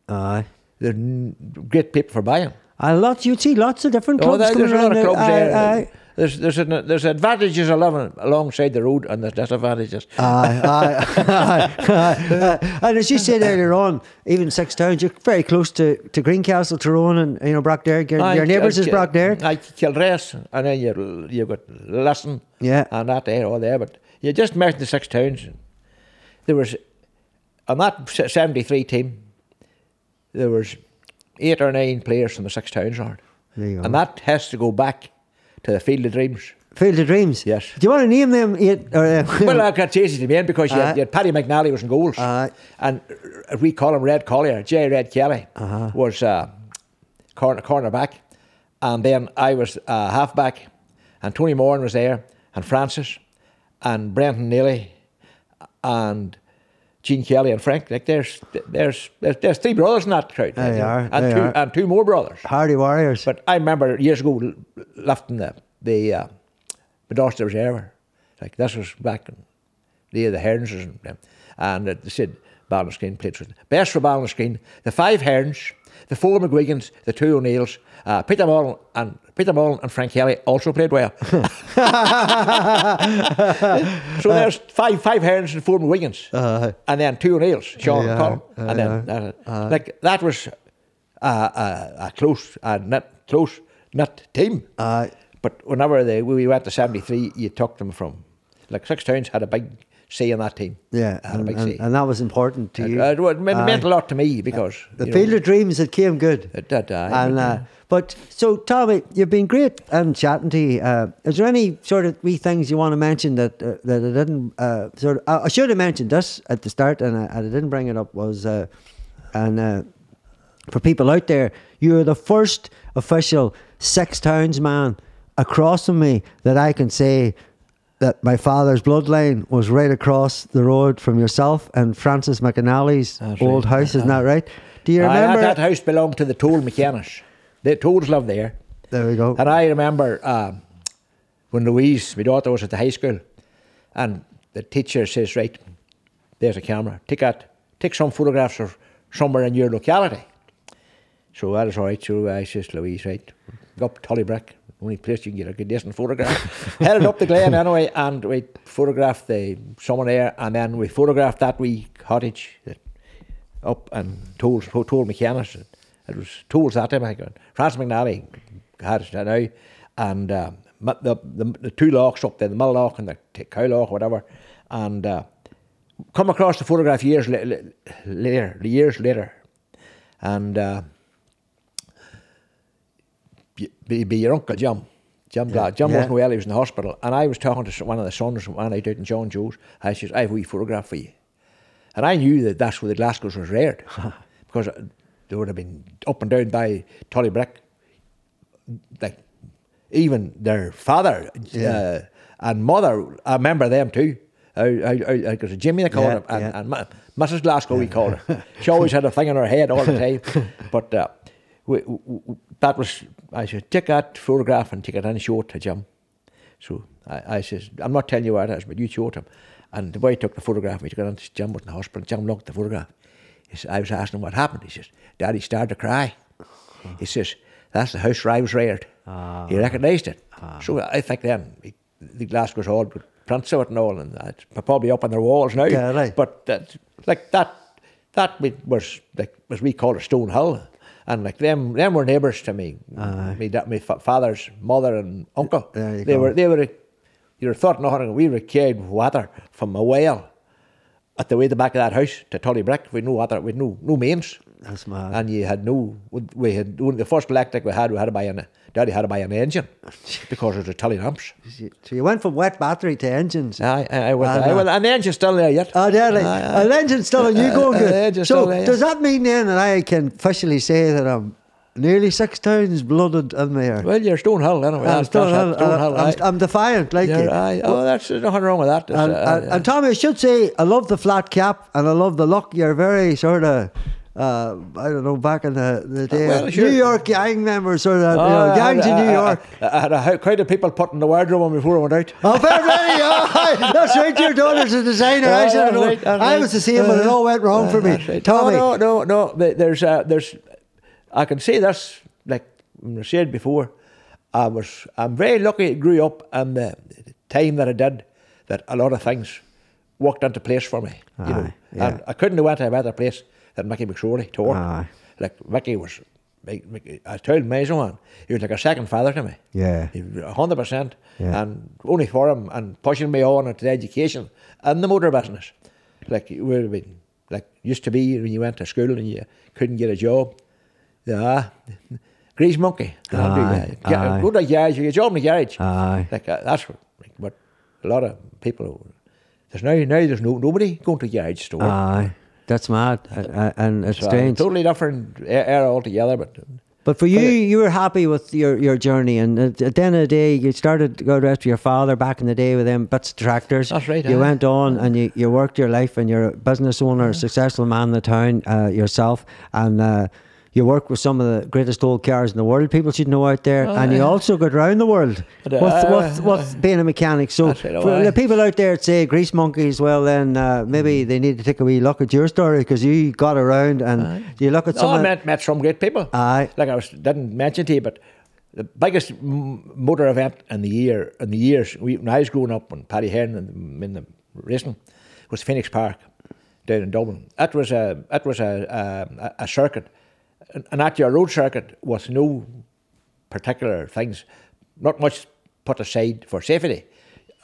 Aye.
They're n- great people for buying.
And lots, you'd see lots of different
Oh, there- there's a lot of clubs
there.
there.
Aye, aye.
There's there's an, there's advantages of living alongside the road, and there's disadvantages.
Aye, aye, aye, aye, aye. And as you said earlier on, even Six Towns, you're very close to, to Greencastle, Tyrone, and you know Broughderg. Your,
Aye,
your neighbours is Broughderg.
Aye, Kildress, and then you you got Lissan,
Yeah.
and that there, all there. But you just mentioned the six towns. There was on that seventy three team. There was eight or nine players from the six towns,
you
and that has to go back to the Field of Dreams
Field of Dreams.
Yes.
Do you want to name them? Eight, or, uh,
Well, I got chased to end because you,
Aye.
had, you had Paddy McNally was in goals,
Aye.
and uh, we call him Red Collier. J. Red Kelly
Uh-huh.
was uh, corner cornerback, and then I was uh, halfback, and Tony Moran was there, and Francis, and Brenton Neely, and Gene Kelly and Frank. Like there's there's there's, there's three brothers in that crowd,
They are,
and
they
two
are.
and two more brothers.
Hardy Warriors.
But I remember years ago lifting the the uh, Dorchester Reserve. Like this was back in the the Herons and them. And uh, they said Ballinascreen played for best for Ballinascreen. The five Herons, the four McGuigans, the two O'Neills, uh, Peter Mullen and Peter Mullen and Frank Kelly also played well. so there's five five Herons and four McGuigans, and then two O'Neills, Sean
Yeah,
and Colin,
uh,
and then uh, like that was a, close, a knit, close knit team.
Aye.
But whenever they we went to seventy three, you took them from like six towns had a big say in that team.
yeah, and, and, and that was important to you.
It, it meant, a lot to me because
the Field
know,
of Dreams, it came good.
it did. aye,
And
but,
uh, but so Tommy, you've been great and chatting to you. Uh, is there any sort of wee things you want to mention that uh, that I didn't uh, sort of? I I should have mentioned this at the start, and I, and I didn't bring it up. Was uh, and uh, for people out there, you're the first official six towns man across from me that I can say that my father's bloodline was right across the road from yourself and Francis McAnally's
That's
old
right.
house. Isn't that right? Do you remember?
that, house belonged to the toll mechanics. The tolls lived there.
there we go.
And I remember uh, when Louise, my daughter, was at the high school, and the teacher says, "Right, there's a camera. Take that. Take some photographs of somewhere in your locality." So that is all right. So I says, "Louise, right, go up Tullybrick, only place you can get a good decent photograph." Headed up the glen anyway, and we photographed the someone there, and then we photographed that wee cottage that up and told told mechanics. It was tools that time. I think Francis McNally had it now, and ma- the, the the two locks up there, the middle lock and the cow lock, whatever, and uh, come across the photograph years la- la- later, years later, and uh, be, be your uncle Jim. Jim, Glad. Jim
yeah.
wasn't well, he was in the hospital. And I was talking to one of the sons one night out in John Joe's. I says, I have a wee photograph for you. And I knew that that's where the Glasgow's was reared. because they would have been up and down by Tullybrick. Like, even their father
Yeah.
uh, and mother, I remember them too. Because Jimmy, they called
Yeah,
him, and,
yeah.
and Ma- Mrs. Glasgow, we called her. She always had a thing in her head all the time. but uh, we, we, we- that was, I said, take that photograph and take it and show it to Jim. So I, I says, I'm not telling you where it is, but you show it him. And the boy took the photograph, we took it on to Jim was in the hospital. Jim looked at the photograph. He says, I was asking him what happened. He says, Daddy started to cry. He says, that's the house where I was reared. Ah. he recognised it. Ah. So I think then he, the Glasgow's all with prints of it and all, and that's probably up on their walls now.
Yeah, right.
But that, like that, that was like as we call it Stone Hill, and like them, them were neighbours to me. Me, da- me fa- father's mother and uncle.
There you
they
go.
were, they were. You were thought nothing. We were carried water from a well at the way the back of that house to Tullybrick. We no water. We no no mains.
That's mad.
And you had no. We had the first electric we had. We had to buy an. Daddy had to buy an engine because it was Tilley lamps.
So you went from wet battery to engines.
I, I went.
And, uh,
well, and the engine's still there yet.
Oh,
Aye, aye.
an engine's still on you
Uh,
going
uh,
good.
the
so
there,
does that mean then that I can officially say that I'm nearly six towns blooded in there?
Well, you're Stonehill anyway.
I'm,
That's-
still,
that's it, Stonehill,
I'm. I'm defiant, like you.
Oh, that's there's nothing wrong with that.
And,
uh,
and, and Tommy, I should say, I love the flat cap and I love the look. You're very sort of, uh, I don't know, back in the, the day,
well,
uh,
sure.
New York gang members, of, you
oh,
know,
I
gangs
had- uh,
in New
I- I-
York.
I, had a crowd of people putting the wardrobe on before I went out.
Oh, very ready. Oh, that's right. Your daughter's a designer. I
Oh,
should have
that's
known.
right,
I
right.
was the same, but it all went wrong for me.
Right.
Tommy.
No, no, no, no. There's, uh, there's. I can say this, like I said before. I was. I'm very lucky. I grew up, and the time that I did, that a lot of things worked into place for me. You know,
Aye, yeah.
and I couldn't have went to a better place than Mickey McSorley taught.
Aye.
Like Mickey was. I told Mason he was like a second father to me.
Yeah.
Hundred percent,
Yeah.
and only for him and pushing me on into the education and the motor business. Like it would been like used to be when you went to school and you couldn't get a job. Yeah, grease monkey.
Aye,
that.
Aye.
Go to the garage, you get a job in the garage.
Aye.
Like uh, that's what, like, what a lot of people. There's now now there's no nobody going to the garage store.
Aye, that's mad, and it's
So,
strange.
Totally different era altogether, but
But for you, you were happy with your, your journey, and at, at the end of the day, you started to go to after your father back in the day with them bits of tractors.
That's right,
You went on and you, you worked your life, and you're a business owner, successful man in the town uh, yourself, and uh, you work with some of the greatest old cars in the world. People should know out there, and you also got around the world with,
uh,
with, with being a mechanic. So for the people out there that say grease monkeys, well then uh, maybe they need to take a wee look at your story because you got around and you look at some.
I met met some great people.
Aye.
like I was didn't mention to you, but the biggest m- motor event in the year in the years we, when I was growing up when Paddy Hearn and in the racing was Phoenix Park down in Dublin. That was a that was a a, a circuit, and and at your road circuit with no particular things, not much put aside for safety.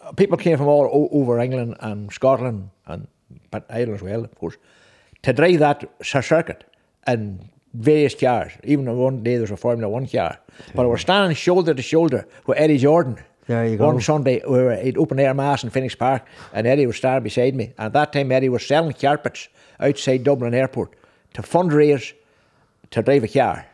Uh, People came from all over England and Scotland and but Ireland as well, of course, to drive that circuit in various cars. Even on one day there was a Formula One car, but I was standing shoulder to shoulder with Eddie Jordan.
There you go.
One Sunday, we were at open air mass in Phoenix Park, and Eddie was standing beside me. And at that time, Eddie was selling carpets outside Dublin Airport to fundraise to drive a car.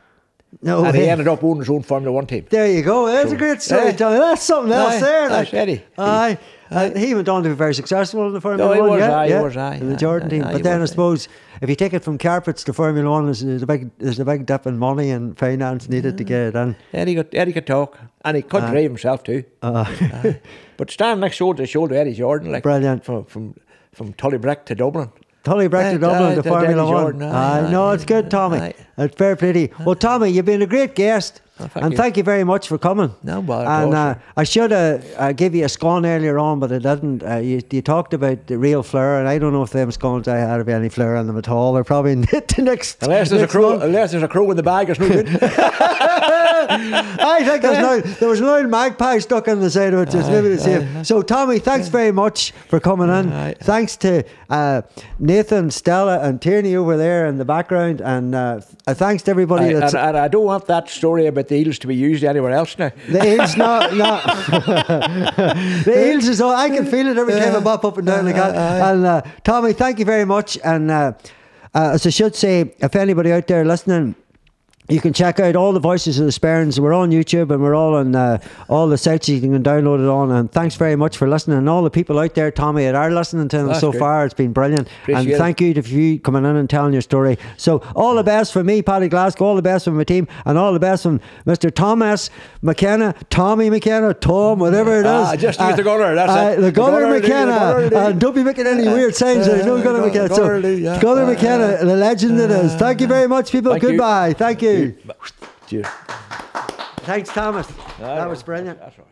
no,
and he ended up owning his own Formula One team.
There you go. That's a great story,
Yeah.
Tommy. That's something else eh,
Aye, uh,
there.
that's
Like.
Eddie.
Aye. And he went on to be very successful in the Formula
No, he
One.
was,
yeah,
aye, he
yeah,
was, aye,
in the Jordan
aye,
team.
aye,
but
he
then I
was, aye.
suppose if you take it from carpets to Formula One, there's, there's a big there's a big dip in money and finance needed to get it done.
Eddie could, Eddie could talk, and he could uh, drive himself too. Uh, aye. But standing next shoulder to shoulder, Eddie Jordan, like
Brilliant.
from from from Tullybrick to Dublin.
Tully back to Dublin to Formula One.
Aye,
no, it's good, Tommy.
aye.
It's fair play. Well, Tommy, you've been a great guest.
Oh, thank
and
you.
thank you very much for coming.
No bother,
And uh, I should have uh, give you a scone earlier on, but I didn't. Uh, you, you talked about the real flour, and I don't know if them scones I had have any flour in them at all. They're probably in the next.
Unless there's a
next
crow,
month.
unless there's a crow in the bag, it's no good.
I think there's no, there was no magpie stuck on the side of it. Just maybe the same. So, Tommy, thanks very much for coming in.
Aye.
Thanks to uh, Nathan, Stella, and Tierney over there in the background, and uh, thanks to everybody that's.
and, and I don't want that story about the eels to be used anywhere else now.
the eels, no, no. the eels is all. I can feel it every time I bop up and down like that. And uh, Tommy, thank you very much. And uh, uh, as I should say, if anybody out there listening. You can check out all the voices of the Sperrins. We're on YouTube and we're all on uh, all the sites you can download it on. And thanks very much for listening. And all the people out there, Tommy, that are listening to them
That's
so
great.
far, it's been brilliant.
Appreciate
and thank you to you coming in and telling your story. So all the best for me, Paddy Glasgow. All the best from my team, and all the best from Mr. Thomas McKenna, Tommy McKenna, Tom, whatever it is.
Ah, just use the gunner, that's
uh,
it.
The gunner McKenna.
the-
and don't be making any weird signs. There's no
Uh,
gunner McKenna. So, gunner
Uh,
McKenna, the legend it is. Thank you very much, people.
Thank you.
Goodbye. Thank you.
Cheers.
Thanks, Thomas. That was brilliant.
That's right.